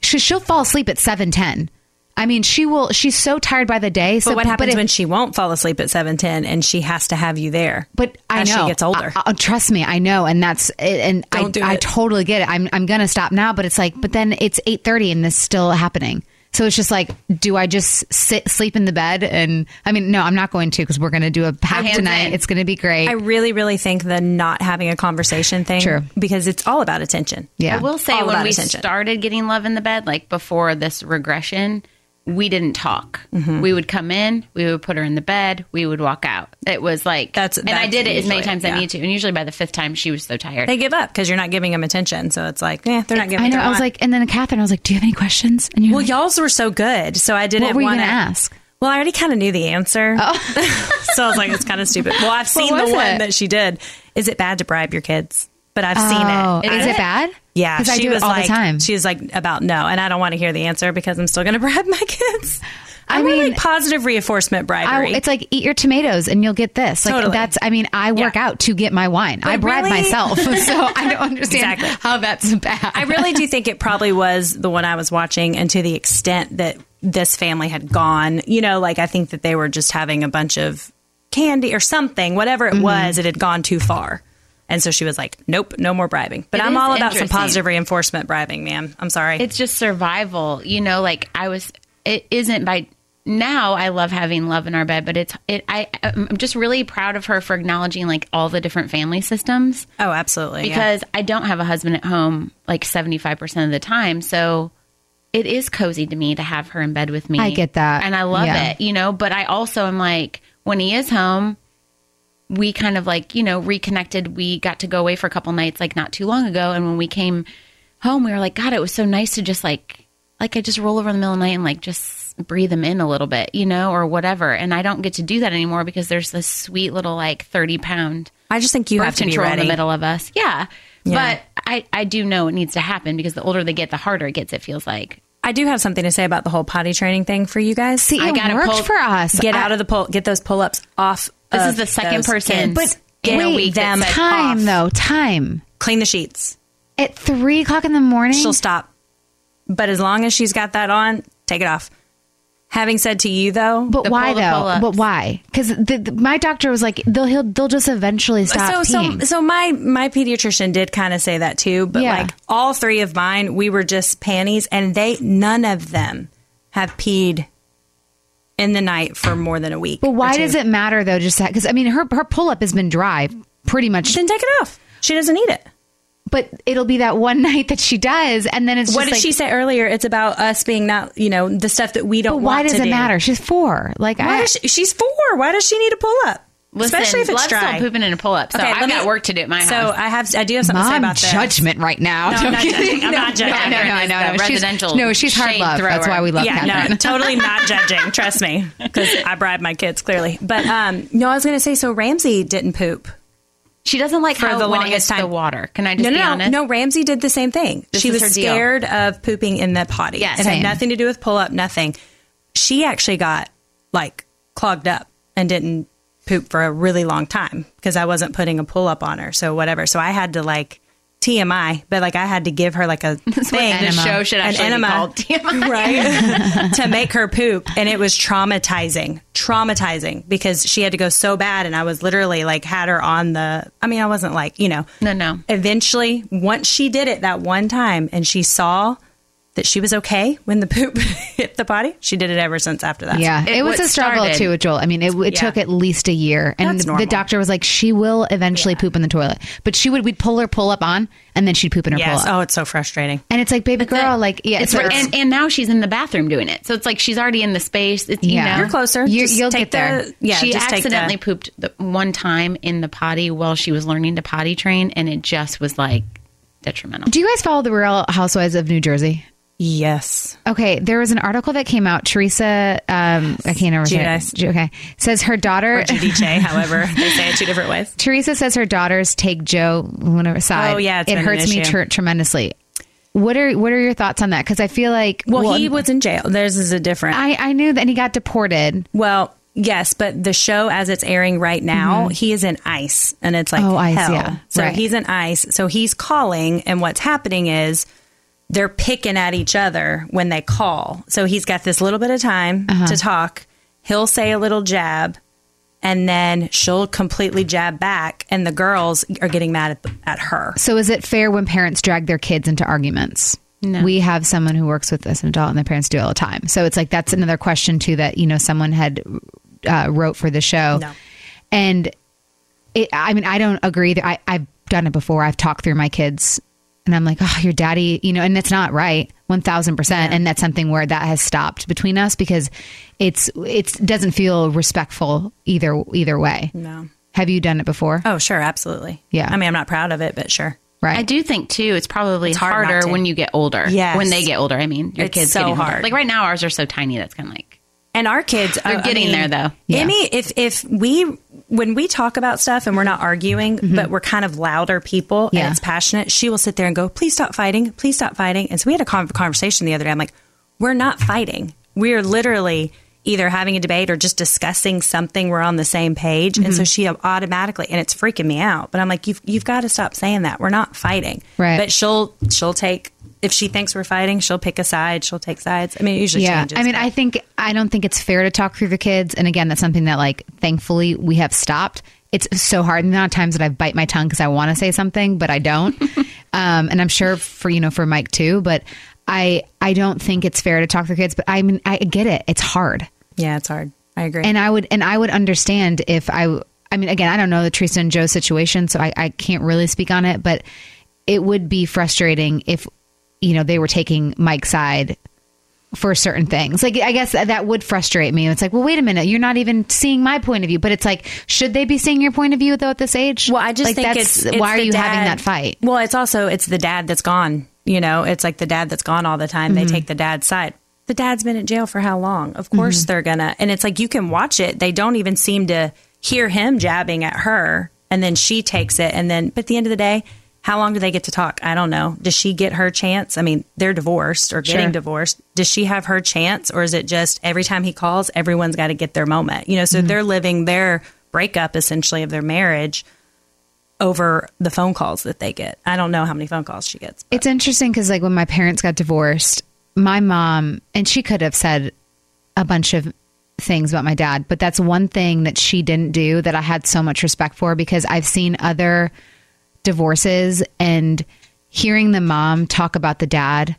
Speaker 1: she, she'll fall asleep at seven ten. I mean, she will. She's so tired by the day. So,
Speaker 3: but what happens
Speaker 1: if-
Speaker 3: when she won't fall asleep at seven ten and she has to have you there?
Speaker 1: But I
Speaker 3: as
Speaker 1: know
Speaker 3: she gets older.
Speaker 1: I- I- trust me, I know, and that's and I,
Speaker 3: Don't do
Speaker 1: I totally get it. I'm I'm gonna stop now, but it's like, but then it's eight thirty and this is still happening. So it's just like, do I just sit sleep in the bed? And I mean, no, I'm not going to because we're gonna do a pack tonight.
Speaker 4: in.
Speaker 1: It's gonna be great.
Speaker 3: I really, really think the not having a conversation thing,
Speaker 1: True.
Speaker 3: because it's all about attention.
Speaker 1: yeah,
Speaker 4: I will say
Speaker 3: All
Speaker 4: when we
Speaker 3: attention.
Speaker 4: started getting love in the bed, like before this regression, we didn't talk.
Speaker 3: Mm-hmm.
Speaker 4: We would come in, we would put her in the bed, we would walk out. It was like
Speaker 3: That's-
Speaker 4: and I
Speaker 3: that's
Speaker 4: did it as many times
Speaker 3: yeah.
Speaker 4: I need to. And usually by the fifth time, she was so tired.
Speaker 3: They give up because you're not giving them attention. So it's like, eh, they're not giving.
Speaker 1: I know. I was like, and then Catherine, I was like, "Do you have any questions?" And you're
Speaker 3: well,
Speaker 1: like,
Speaker 3: y'all's were so good, so I didn't
Speaker 1: what were you
Speaker 3: want to
Speaker 1: ask?
Speaker 3: Well, I already kind of knew the answer. so I was like, it's kind of stupid. Well, I've seen the one
Speaker 1: it?
Speaker 3: that she did. Is it bad to bribe your kids? But I've seen
Speaker 1: Oh,
Speaker 3: it.
Speaker 1: is
Speaker 3: I-
Speaker 1: it bad?
Speaker 3: Yeah,
Speaker 1: because I do
Speaker 3: was
Speaker 1: it all
Speaker 3: like,
Speaker 1: the time.
Speaker 3: She's like about no, and I don't want to hear the answer because I'm still going to bribe my kids. I,
Speaker 1: I
Speaker 3: mean, like positive reinforcement
Speaker 1: I,
Speaker 3: bribery.
Speaker 1: it's like eat your tomatoes and you'll get this. Like
Speaker 3: Totally.
Speaker 1: that's. I mean, I work
Speaker 3: Yeah.
Speaker 1: out to get my wine. I bribe
Speaker 3: really-
Speaker 1: myself, so I don't understand
Speaker 3: Exactly.
Speaker 1: how that's bad.
Speaker 3: I really do think it probably was the one I was watching, and to the extent that this family had gone, you know, like I think that they were just having a bunch of candy or something, whatever it
Speaker 4: Mm-hmm.
Speaker 3: was, it had gone too far. And so she was like, nope, no more bribing. But
Speaker 4: It
Speaker 3: I'm all about some positive reinforcement bribing, man. I'm sorry.
Speaker 4: it's just survival you know like i was it isn't by now i love having love in our bed but it's it i i'm just really proud of her for acknowledging like all the different family systems
Speaker 3: oh, absolutely. yeah.
Speaker 4: because i don't have a husband at home like 75% of the time so it is cozy to me to have her in bed with me
Speaker 1: I get that.
Speaker 4: and i love
Speaker 1: Yeah.
Speaker 4: it you know but i also am like when he is home we kind of like you know reconnected we got to go away for a couple nights like not too long ago and when we came home we were like god it was so nice to just like like i just roll over in the middle of the night and like just breathe them in a little bit you know or whatever and i don't get to do that anymore because there's this sweet little like 30 pound
Speaker 3: I just think you have to be
Speaker 4: control in the middle of us yeah.
Speaker 3: Yeah.
Speaker 4: but i i do know it needs to happen because the older they get the harder it gets it feels like
Speaker 3: I do have something to say about the whole potty training thing for you guys.
Speaker 1: See,
Speaker 4: I
Speaker 1: it
Speaker 4: gotta
Speaker 1: worked
Speaker 4: pull-
Speaker 1: for us.
Speaker 3: get
Speaker 1: I-
Speaker 3: out of the pull, get those pull ups off.
Speaker 4: This is the second person
Speaker 3: kids.
Speaker 1: But
Speaker 4: in a
Speaker 1: wait,
Speaker 4: week that
Speaker 3: them
Speaker 4: said
Speaker 1: time
Speaker 4: off.
Speaker 1: though. Time
Speaker 3: clean the sheets.
Speaker 1: at three o'clock in the morning.
Speaker 3: she'll stop. But as long as she's got that on, take it off. Having said to you though,
Speaker 1: But why
Speaker 4: pull-
Speaker 1: though? But why? Because my doctor was like, they'll he'll, they'll just eventually stop
Speaker 3: so
Speaker 1: peeing.
Speaker 3: so so my my pediatrician did kind of say that too. But
Speaker 1: Yeah.
Speaker 3: like all three of mine, we were just panties, and they none of them have peed in the night for more than a week.
Speaker 1: but why does it matter though? Just that because I mean, her her pull up has been dry pretty much,
Speaker 3: Then take it off. She doesn't need it.
Speaker 1: but it'll be that one night that she does, and then it's
Speaker 3: What did
Speaker 1: like,
Speaker 3: she say earlier? It's about us being not, you know, the stuff that we don't.
Speaker 1: But why does it
Speaker 3: do.
Speaker 1: matter? She's four. Like
Speaker 3: Why
Speaker 1: I,
Speaker 3: she, she's four. Why does she need a pull up?
Speaker 4: Listen,
Speaker 3: Especially if it's
Speaker 4: Love's
Speaker 3: dry.
Speaker 4: still pooping in a pull up so
Speaker 3: Okay,
Speaker 4: i've
Speaker 3: let
Speaker 4: got
Speaker 3: me-
Speaker 4: work to do at my
Speaker 3: so
Speaker 4: house
Speaker 3: I have, I do have something to say
Speaker 1: mom
Speaker 3: about this.
Speaker 1: judgment right now.
Speaker 3: No, I'm not judging. I'm not judging.
Speaker 1: No, no, no,
Speaker 4: Catherine
Speaker 1: no, no.
Speaker 4: the
Speaker 1: She's,
Speaker 4: residential
Speaker 1: no, she's hard
Speaker 4: shade
Speaker 1: love. That's why we love
Speaker 3: yeah,
Speaker 1: Catherine.
Speaker 3: no, totally not judging. Trust me, because I bribe my kids clearly. But um, no, I was going to say. So Ramsey didn't poop
Speaker 4: she doesn't like
Speaker 3: for
Speaker 4: how
Speaker 3: the
Speaker 4: when it gets to
Speaker 3: time.
Speaker 4: the water can i just
Speaker 3: no, no,
Speaker 4: be
Speaker 3: no,
Speaker 4: honest
Speaker 3: no. Ramsey did the same thing.
Speaker 4: This
Speaker 3: she was
Speaker 4: her deal.
Speaker 3: scared of pooping in the potty.
Speaker 4: Yeah,
Speaker 3: it
Speaker 1: same.
Speaker 3: had nothing to do with pull up. Nothing. She actually got like clogged up and didn't poop for a really long time because I wasn't putting a pull up on her. So whatever. So I had to like TMI, but like I had to give her like a thing.
Speaker 4: the show should
Speaker 3: an
Speaker 4: actually be called TMI.
Speaker 3: right? to make her poop, and it was traumatizing, traumatizing because she had to go so bad, and I was literally like had her on the. I mean, I wasn't like you know.
Speaker 4: No, no.
Speaker 3: Eventually, once she did it that one time, and she saw that she was okay when the poop hit the potty, she did it ever since after that.
Speaker 1: Yeah,
Speaker 4: It-
Speaker 1: it, was a struggle
Speaker 4: started-
Speaker 1: too with Joel. I mean, it, it
Speaker 3: Yeah.
Speaker 1: took at least a year, and
Speaker 3: That's
Speaker 1: the
Speaker 3: normal.
Speaker 1: doctor was like, "She will eventually poop in the toilet," but she would we'd pull her pull up on, and then she'd poop in her
Speaker 3: Yes.
Speaker 1: pull up.
Speaker 3: Oh, it's so frustrating.
Speaker 1: And it's like, baby girl,
Speaker 4: it.
Speaker 1: like yeah,
Speaker 4: it's
Speaker 1: it's,
Speaker 4: and, and now she's in the bathroom doing it so it's like she's already in the space it's, you
Speaker 1: Yeah.
Speaker 4: know
Speaker 3: You're closer.
Speaker 1: You-
Speaker 3: Just
Speaker 1: you'll
Speaker 3: take
Speaker 1: get there.
Speaker 3: the- yeah,
Speaker 4: she
Speaker 3: just take the-
Speaker 4: accidentally pooped the one time in the potty while she was learning to potty train and it just was like detrimental
Speaker 1: Do you guys follow the Real Housewives of New Jersey?
Speaker 3: Yes.
Speaker 1: Okay, there was an article that came out. Teresa, um, I can't remember. name. Okay, says her daughter.
Speaker 3: Or however they say it two different ways.
Speaker 1: Teresa says her daughters take Joe whatever side.
Speaker 3: Oh, yeah,
Speaker 1: it hurts me tremendously. What are what are your thoughts on that? Because I feel like
Speaker 3: Well, he was in jail. Theirs is a different.
Speaker 1: I I knew that and he got deported.
Speaker 3: Well, yes, but the show as it's airing right now, he is in ICE, and it's like
Speaker 1: Mm-hmm. Oh, ICE,
Speaker 3: hell.
Speaker 1: yeah.
Speaker 3: So
Speaker 1: Right.
Speaker 3: he's in ICE. So he's calling, and what's happening is they're picking at each other when they call. So he's got this little bit of time
Speaker 1: Uh-huh.
Speaker 3: to talk. He'll say a little jab, and then she'll completely jab back, and the girls are getting mad at, at her.
Speaker 1: So is it fair when parents drag their kids into arguments? No. We have someone who works with us, an adult, and their parents do it all the time. So it's like that's another question too that you know someone had uh, wrote for the show,
Speaker 3: No.
Speaker 1: and it, I mean I don't agree. That I, I've done it before. I've talked through my kids, and I'm like, oh, your daddy, you know, and that's not right. one thousand percent, and that's something where that has stopped between us because it's it doesn't feel respectful either either way.
Speaker 3: No.
Speaker 1: Have you done it before?
Speaker 3: Oh, sure, absolutely.
Speaker 1: Yeah.
Speaker 3: I mean, I'm not proud of it, but sure.
Speaker 1: right.
Speaker 4: I do think too. It's probably
Speaker 3: It's hard
Speaker 4: harder when you get older.
Speaker 3: Yeah.
Speaker 4: when they get older. I mean, your
Speaker 3: It's
Speaker 4: kids
Speaker 3: so
Speaker 4: getting older.
Speaker 3: hard.
Speaker 4: Like right now, ours are so tiny. That's kind of like
Speaker 3: And our kids
Speaker 4: they're
Speaker 3: I- uh, I
Speaker 4: getting
Speaker 3: mean,
Speaker 4: there though.
Speaker 1: Yeah.
Speaker 3: Amy, if if we when we talk about stuff and we're not arguing, mm-hmm. but we're kind of louder people
Speaker 1: Yeah.
Speaker 3: and it's passionate, she will sit there and go, "Please stop fighting! Please stop fighting!" And so we had a conversation the other day. I'm like, "We're not fighting. We're literally." Either having a debate or just discussing something, we're on the same page, and so she automatically, and it's freaking me out. But I'm like, you've you've got to stop saying that. We're not fighting,
Speaker 1: Right.
Speaker 3: But she'll she'll take if she thinks we're fighting, she'll pick a side. She'll take sides. I mean, it usually
Speaker 1: yeah
Speaker 3: changes.
Speaker 1: i mean i think i don't think it's fair to talk through the kids and again that's something that like thankfully we have stopped it's so hard the amount of times that i bite my tongue because i want to say something but i don't um, and i'm sure for you know for mike too but i i don't think it's fair to talk through the kids but i mean i get it it's hard
Speaker 3: yeah, it's hard. I agree.
Speaker 1: and i would and i would understand if i i mean again i don't know the teresa and joe situation so i, I can't really speak on it but it would be frustrating if you know they were taking mike's side for certain things. Like I guess that would frustrate me. It's like, well, wait a minute, you're not even seeing my point of view. But it's like, should they be seeing your point of view though at this age?
Speaker 3: Well, I just
Speaker 1: like,
Speaker 3: think
Speaker 1: that's
Speaker 3: it's, it's
Speaker 1: why are you having that fight?
Speaker 3: Well, it's also it's the dad that's gone. You know, it's like the dad that's gone all the time.
Speaker 1: Mm-hmm.
Speaker 3: They take the dad's side. The dad's been in jail for how long? Of course
Speaker 1: Mm-hmm.
Speaker 3: they're gonna. And it's like you can watch it. They don't even seem to hear him jabbing at her, and then she takes it. And then, but at the end of the day, how long do they get to talk? I don't know. Does she get her chance? I mean, they're divorced or getting
Speaker 1: Sure.
Speaker 3: divorced. Does she have her chance, or is it just every time he calls, everyone's got to get their moment? You know, so
Speaker 1: Mm-hmm.
Speaker 3: they're living their breakup essentially of their marriage over the phone calls that they get. I don't know how many phone calls she gets. but-
Speaker 1: It's interesting because like when my parents got divorced, my mom and she could have said a bunch of things about my dad, but that's one thing that she didn't do that I had so much respect for because I've seen other divorces and hearing the mom talk about the dad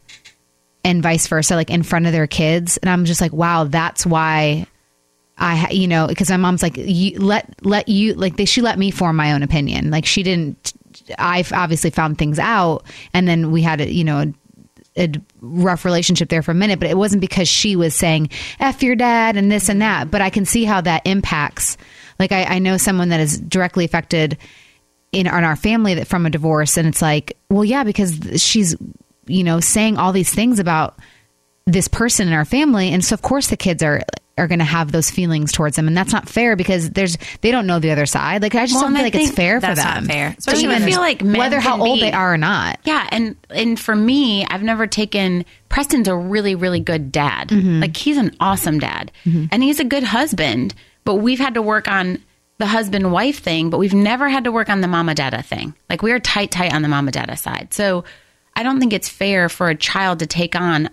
Speaker 1: and vice versa, like in front of their kids, and I'm just like, wow, that's why I, you know, because my mom's like, you let let you like they she let me form my own opinion. Like she didn't. I obviously found things out, and then we had a you know a, rough relationship there for a minute. But it wasn't because she was saying "f your dad" and this and that. But I can see how that impacts. Like I, I know someone that is directly affected in, in our family that from a divorce, and it's like, well, yeah, because she's you know saying all these things about this person in our family and so of course the kids are are going to have those feelings towards them and that's not fair because there's they don't know the other side like i just
Speaker 4: Well,
Speaker 1: don't feel like it's fair for
Speaker 3: that's
Speaker 1: them
Speaker 3: fair.
Speaker 1: But
Speaker 3: Especially
Speaker 4: I
Speaker 3: when-
Speaker 4: feel like
Speaker 1: whether how old
Speaker 4: be-
Speaker 1: they are or not
Speaker 4: Yeah, and and for me, I've never taken Preston's a really really good dad.
Speaker 1: Mm-hmm.
Speaker 4: Like he's an awesome dad, and he's a good husband. But we've had to work on the husband wife thing, but we've never had to work on the mama dada thing. Like we are tight tight on the mama dada side. So I don't think it's fair for a child to take on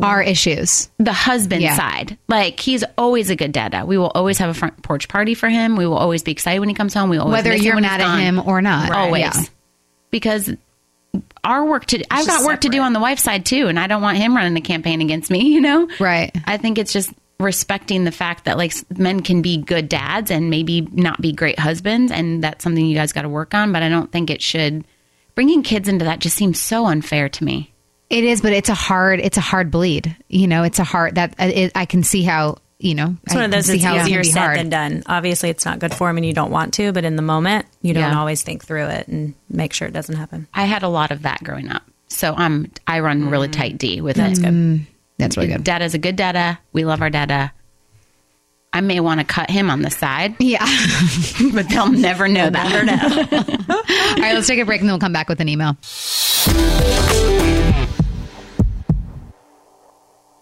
Speaker 1: our issues
Speaker 4: the husband
Speaker 1: Yeah.
Speaker 4: side. Like he's always a good dada. We will always have a front porch party for him. We will always be excited when he comes home. We always
Speaker 1: whether you're mad at him or not
Speaker 4: always
Speaker 1: Yeah.
Speaker 4: because our work to I've got work to do on the wife's side too, and I don't want him running a campaign against me. You know,
Speaker 1: Right.
Speaker 4: I think it's just respecting the fact that like men can be good dads and maybe not be great husbands, and that's something you guys got to work on. But I don't think it should bringing kids into that just seems so unfair to me.
Speaker 1: It is but it's a hard it's a hard bleed you know it's a hard that uh, it, i can see how you know
Speaker 3: It's one of those
Speaker 1: see
Speaker 3: that's
Speaker 1: how it can
Speaker 3: easier said
Speaker 1: hard.
Speaker 3: than done. Obviously, it's not good for him and you don't want to, but in the moment, you don't
Speaker 4: Yeah.
Speaker 3: always think through it and make sure it doesn't happen.
Speaker 4: I had a lot of that growing up, so I'm I run really mm. tight D with
Speaker 3: That's
Speaker 4: it.
Speaker 3: good. Mm.
Speaker 1: that's really good Data
Speaker 4: Dada's a good dada. We love our dada. I may want to cut him on the side,
Speaker 1: yeah
Speaker 4: but they'll never know that.
Speaker 1: all right let's take a break and then we'll come back with an email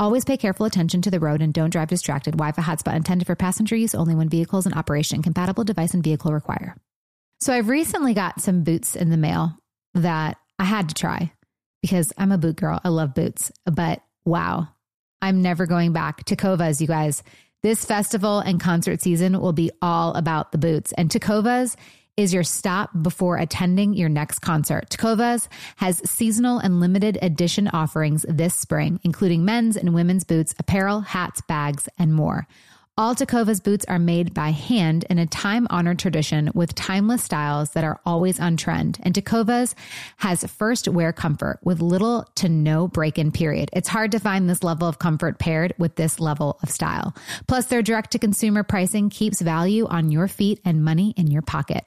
Speaker 1: Always pay careful attention to the road and don't drive distracted. Wi-Fi hotspot intended for passenger use only when vehicles in operation. Compatible device and vehicle require. So I've recently got some boots in the mail that I had to try because I'm a boot girl. I love boots. But wow, I'm never going back. Tecovas, you guys. This festival and concert season will be all about the boots. And Tecovas is your stop before attending your next concert. Tecovas has seasonal and limited edition offerings this spring, including men's and women's boots, apparel, hats, bags, and more. All Tecovas boots are made by hand in a time honored tradition with timeless styles that are always on trend. And Tecovas has first wear comfort with little to no break in period. It's hard to find this level of comfort paired with this level of style. Plus, their direct to consumer pricing keeps value on your feet and money in your pocket.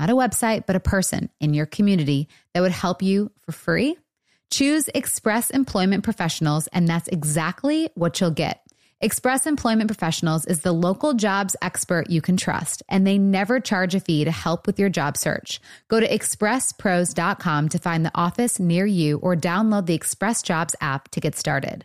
Speaker 1: Not a website, but a person in your community that would help you for free? Choose Express Employment Professionals, and that's exactly what you'll get. Express Employment Professionals is the local jobs expert you can trust, and they never charge a fee to help with your job search. Go to expresspros.com to find the office near you or download the Express Jobs app to get started.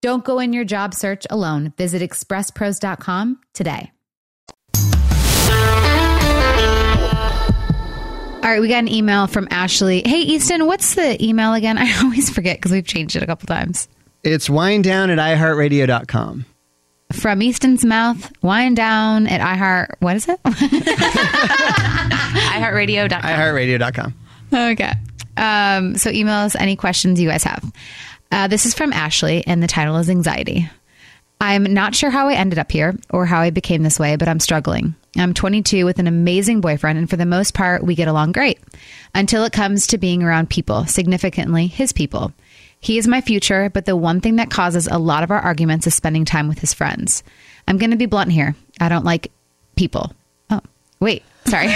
Speaker 1: Don't go in your job search alone. Visit expresspros.com today. All right, we got an email from Ashley. Hey, Easton, what's the email again? I always forget because we've changed it a couple times.
Speaker 7: It's winedown at iheartradio.com.
Speaker 1: From Easton's mouth, wind down at iHeart. What is it?
Speaker 4: iHeartRadio.com.
Speaker 7: iheartradio.com.
Speaker 1: Okay. Um, so email us any questions you guys have. Uh, this is from Ashley, and the title is Anxiety. I'm not sure how I ended up here or how I became this way, but I'm struggling. I'm 22 with an amazing boyfriend, and for the most part, we get along great until it comes to being around people, significantly his people. He is my future, but the one thing that causes a lot of our arguments is spending time with his friends. I'm going to be blunt here. I don't like people. Oh, wait. Sorry.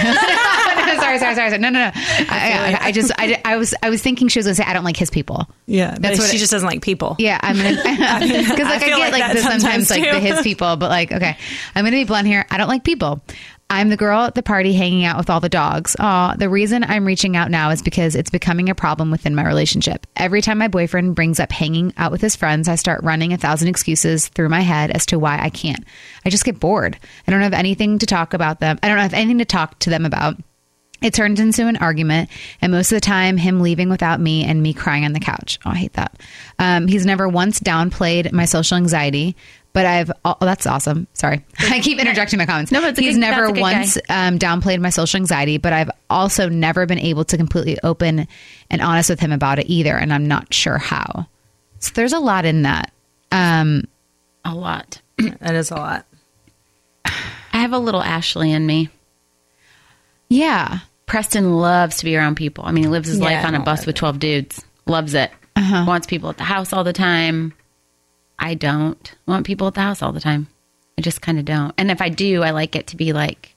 Speaker 1: sorry, sorry, sorry, sorry. No, no, no. I, I, I just, I, I was, I was thinking she was going to say, I don't like his people.
Speaker 3: Yeah,
Speaker 1: That's what
Speaker 3: she
Speaker 1: it-
Speaker 3: just doesn't like people.
Speaker 1: Yeah, I'm gonna because like I, get
Speaker 3: like
Speaker 1: like, the sometimes,
Speaker 3: sometimes,
Speaker 1: like the his people, but like okay, I'm gonna be blunt here. I don't like people. I'm the girl at the party hanging out with all the dogs. Aw, the reason I'm reaching out now is because it's becoming a problem within my relationship. Every time my boyfriend brings up hanging out with his friends, I start running a thousand excuses through my head as to why I can't. I just get bored. I don't have anything to talk about them. I don't have anything to talk to them about. It turned into an argument, and most of the time, him leaving without me and me crying on the couch. Oh, I hate that. Um, he's never once downplayed my social anxiety, but I've. Oh, that's awesome. Sorry, I keep interjecting my comments.
Speaker 4: No, but it's a
Speaker 1: he's
Speaker 4: good-
Speaker 1: never
Speaker 4: that's a good
Speaker 1: once um, downplayed my social anxiety, but I've also never been able to completely open and honest with him about it either, and I'm not sure how. So there's a lot in that. Um,
Speaker 4: A lot.
Speaker 3: That is a lot.
Speaker 4: I have a little Ashley in me.
Speaker 1: Yeah.
Speaker 4: Preston loves to be around people. I mean, he lives his life on a bus with 12 dudes. Loves it. Uh-huh. Wants people at the house all the time. I don't want people at the house all the time. I just kind of don't. And if I do, I like it to be like,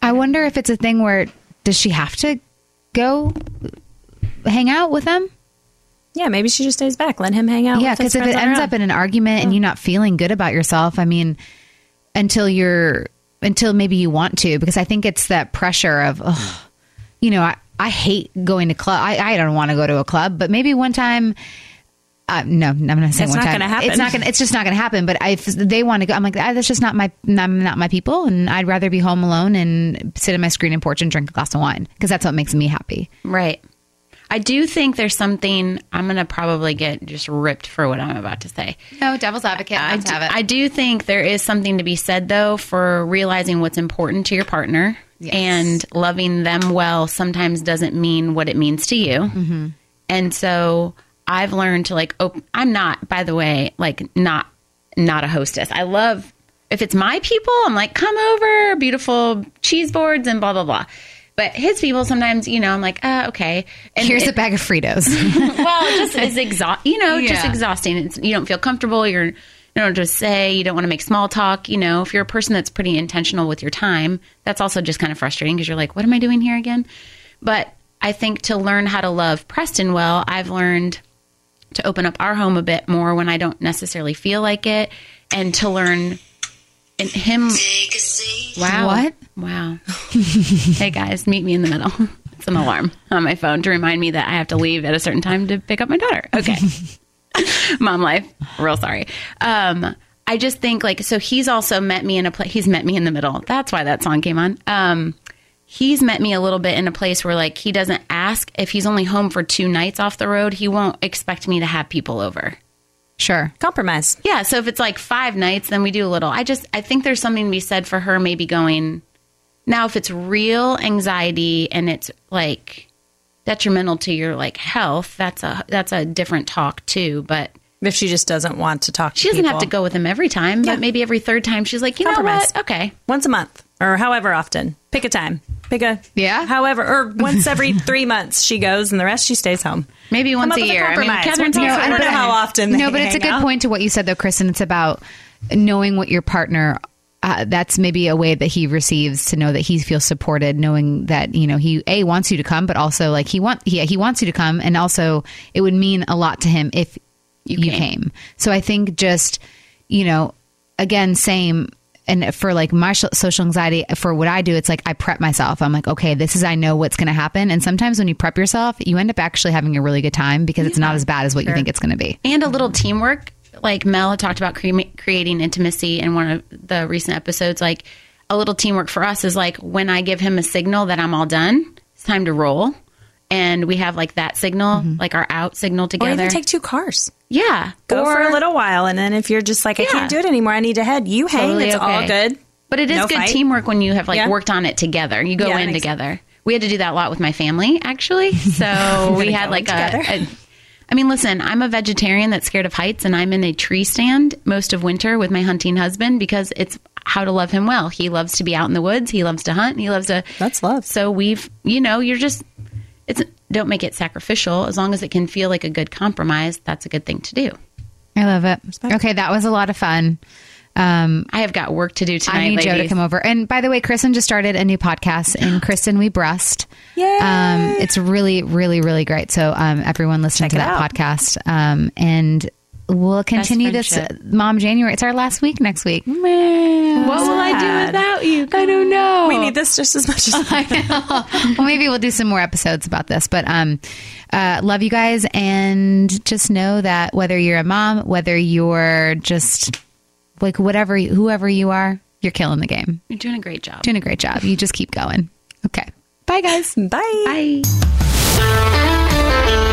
Speaker 1: I wonder if it's a thing where does she have to go hang out with them?
Speaker 3: Yeah, maybe she just stays back. Let him hang out.
Speaker 1: yeah, because if it
Speaker 3: friends on her
Speaker 1: ends up in an argument and you're not feeling good about yourself, I mean, until you're until maybe you want to, because I think it's that pressure of, oh, you know, I, I hate going to club. I, I don't want to go to a club, but maybe one time. Uh, no, I'm not saying
Speaker 3: It's
Speaker 1: one
Speaker 3: not
Speaker 1: time.
Speaker 3: gonna happen.
Speaker 1: It's not gonna. It's just not gonna happen. But if they want to go, I'm like, ah, that's just not my. Not, not my people, and I'd rather be home alone and sit on my screen and porch and drink a glass of wine because that's what makes me happy.
Speaker 4: right. I do think there's something, I'm going to probably get just ripped for what I'm about to say.
Speaker 1: No, devil's advocate.
Speaker 4: I do, I do think there is something to be said though for realizing what's important to your partner and loving them well sometimes doesn't mean what it means to you.
Speaker 1: Mm-hmm.
Speaker 4: And so I've learned to like op- I'm not by the way like not not a hostess. I love if it's my people, I'm like come over, beautiful cheese boards and blah blah blah. But his people sometimes, you know, I'm like, uh, okay. And
Speaker 1: Here's
Speaker 4: it-
Speaker 1: a bag of Fritos.
Speaker 4: well, it just is exhaust. You know, just exhausting. It's, you don't feel comfortable. You're, you don't just say. You don't want to make small talk. You know, if you're a person that's pretty intentional with your time, that's also just kind of frustrating because you're like, what am I doing here again? But I think to learn how to love Preston well, I've learned to open up our home a bit more when I don't necessarily feel like it, and to learn and him. Wow!
Speaker 1: What?
Speaker 4: Wow! hey guys, meet me in the middle. It's an alarm on my phone to remind me that I have to leave at a certain time to pick up my daughter. Okay. Mom life. Real sorry. Um, I just think like so he's also met me in a place he's met me in the middle. That's why that song came on. Um he's met me a little bit in a place where like he doesn't ask if he's only home for two nights off the road, he won't expect me to have people over.
Speaker 1: Sure.
Speaker 3: compromise.
Speaker 4: Yeah, so if it's like five nights, then we do a little. I just I think there's something to be said for her maybe going now if it's real anxiety and it's like detrimental to your like health, that's a that's a different talk too. But
Speaker 3: If she just doesn't want to talk,
Speaker 4: she
Speaker 3: to
Speaker 4: doesn't have to go with him every time,
Speaker 3: Yeah.
Speaker 4: but maybe every third time she's like, you
Speaker 3: Compromise.
Speaker 4: know what? Okay.
Speaker 3: once a month or however often. Pick a time. Pick a
Speaker 1: Yeah?
Speaker 3: However, or once every three months she goes, and the rest she stays home.
Speaker 4: Maybe
Speaker 3: Come
Speaker 4: once a year. I mean. Catherine's also-
Speaker 3: I don't know how often.
Speaker 1: No, but it's a good
Speaker 3: out.
Speaker 1: point to what you said, though, Kristen. It's about knowing what your partner. Uh, that's maybe a way that he receives to know that he feels supported, knowing that you know he a wants you to come, but also like he want yeah he wants you to come, and also it would mean a lot to him if you,
Speaker 4: came.
Speaker 1: came. So I think just you know again same and for like my sh- social anxiety for what I do it's like I prep myself I'm like okay this is I know what's going to happen and sometimes when you prep yourself you end up actually having a really good time because it's not as bad as what you think it's going to be
Speaker 4: and a little teamwork. Like Mel talked about cre- creating intimacy in one of the recent episodes. Like a little teamwork for us is like when I give him a signal that I'm all done, it's time to roll. And we have like that signal, mm-hmm. like our out signal together.
Speaker 3: Or even take two cars.
Speaker 4: yeah.
Speaker 3: Go
Speaker 4: or,
Speaker 3: for a little while, and then if you're just like, I
Speaker 4: Yeah.
Speaker 3: can't do it anymore, I need to head. You hang.
Speaker 4: Totally
Speaker 3: it's all good.
Speaker 4: But it is
Speaker 3: No
Speaker 4: good
Speaker 3: fight.
Speaker 4: teamwork when you have like
Speaker 3: Yeah.
Speaker 4: worked on it together. You go
Speaker 3: Yeah,
Speaker 4: in together. We had to do that a lot with my family, actually. So we had like a, a. I mean, listen, I'm a vegetarian that's scared of heights, and I'm in a tree stand most of winter with my hunting husband because it's how to love him well. He loves to be out in the woods. He loves to hunt. He loves to.
Speaker 3: That's love.
Speaker 4: So we've, you know, you're just. It's don't make it sacrificial as long as it can feel like a good compromise. That's a good thing to do.
Speaker 1: I love it okay that was a lot of fun um,
Speaker 4: I have got work to do tonight.
Speaker 1: I need Joe to come over. And by the way, Kristen just started a new podcast in Kristen We Breast.
Speaker 3: Yay.
Speaker 1: Um, it's really, really, really great. So um, everyone listen to that
Speaker 3: out.
Speaker 1: podcast. Um, and we'll continue this
Speaker 4: friendship.
Speaker 1: Mom January. It's our last week next week.
Speaker 4: Man, What will I do without you?
Speaker 1: I don't know.
Speaker 3: we need this just as much as I do.
Speaker 1: well, maybe we'll do some more episodes about this. But um, uh, love you guys, and just know that whether you're a mom, whether you're just like whatever, whoever you are, you're killing the game.
Speaker 4: You're doing a great job.
Speaker 1: Doing a great job. You just keep going. Okay. Bye, guys.
Speaker 3: Bye.
Speaker 4: Bye.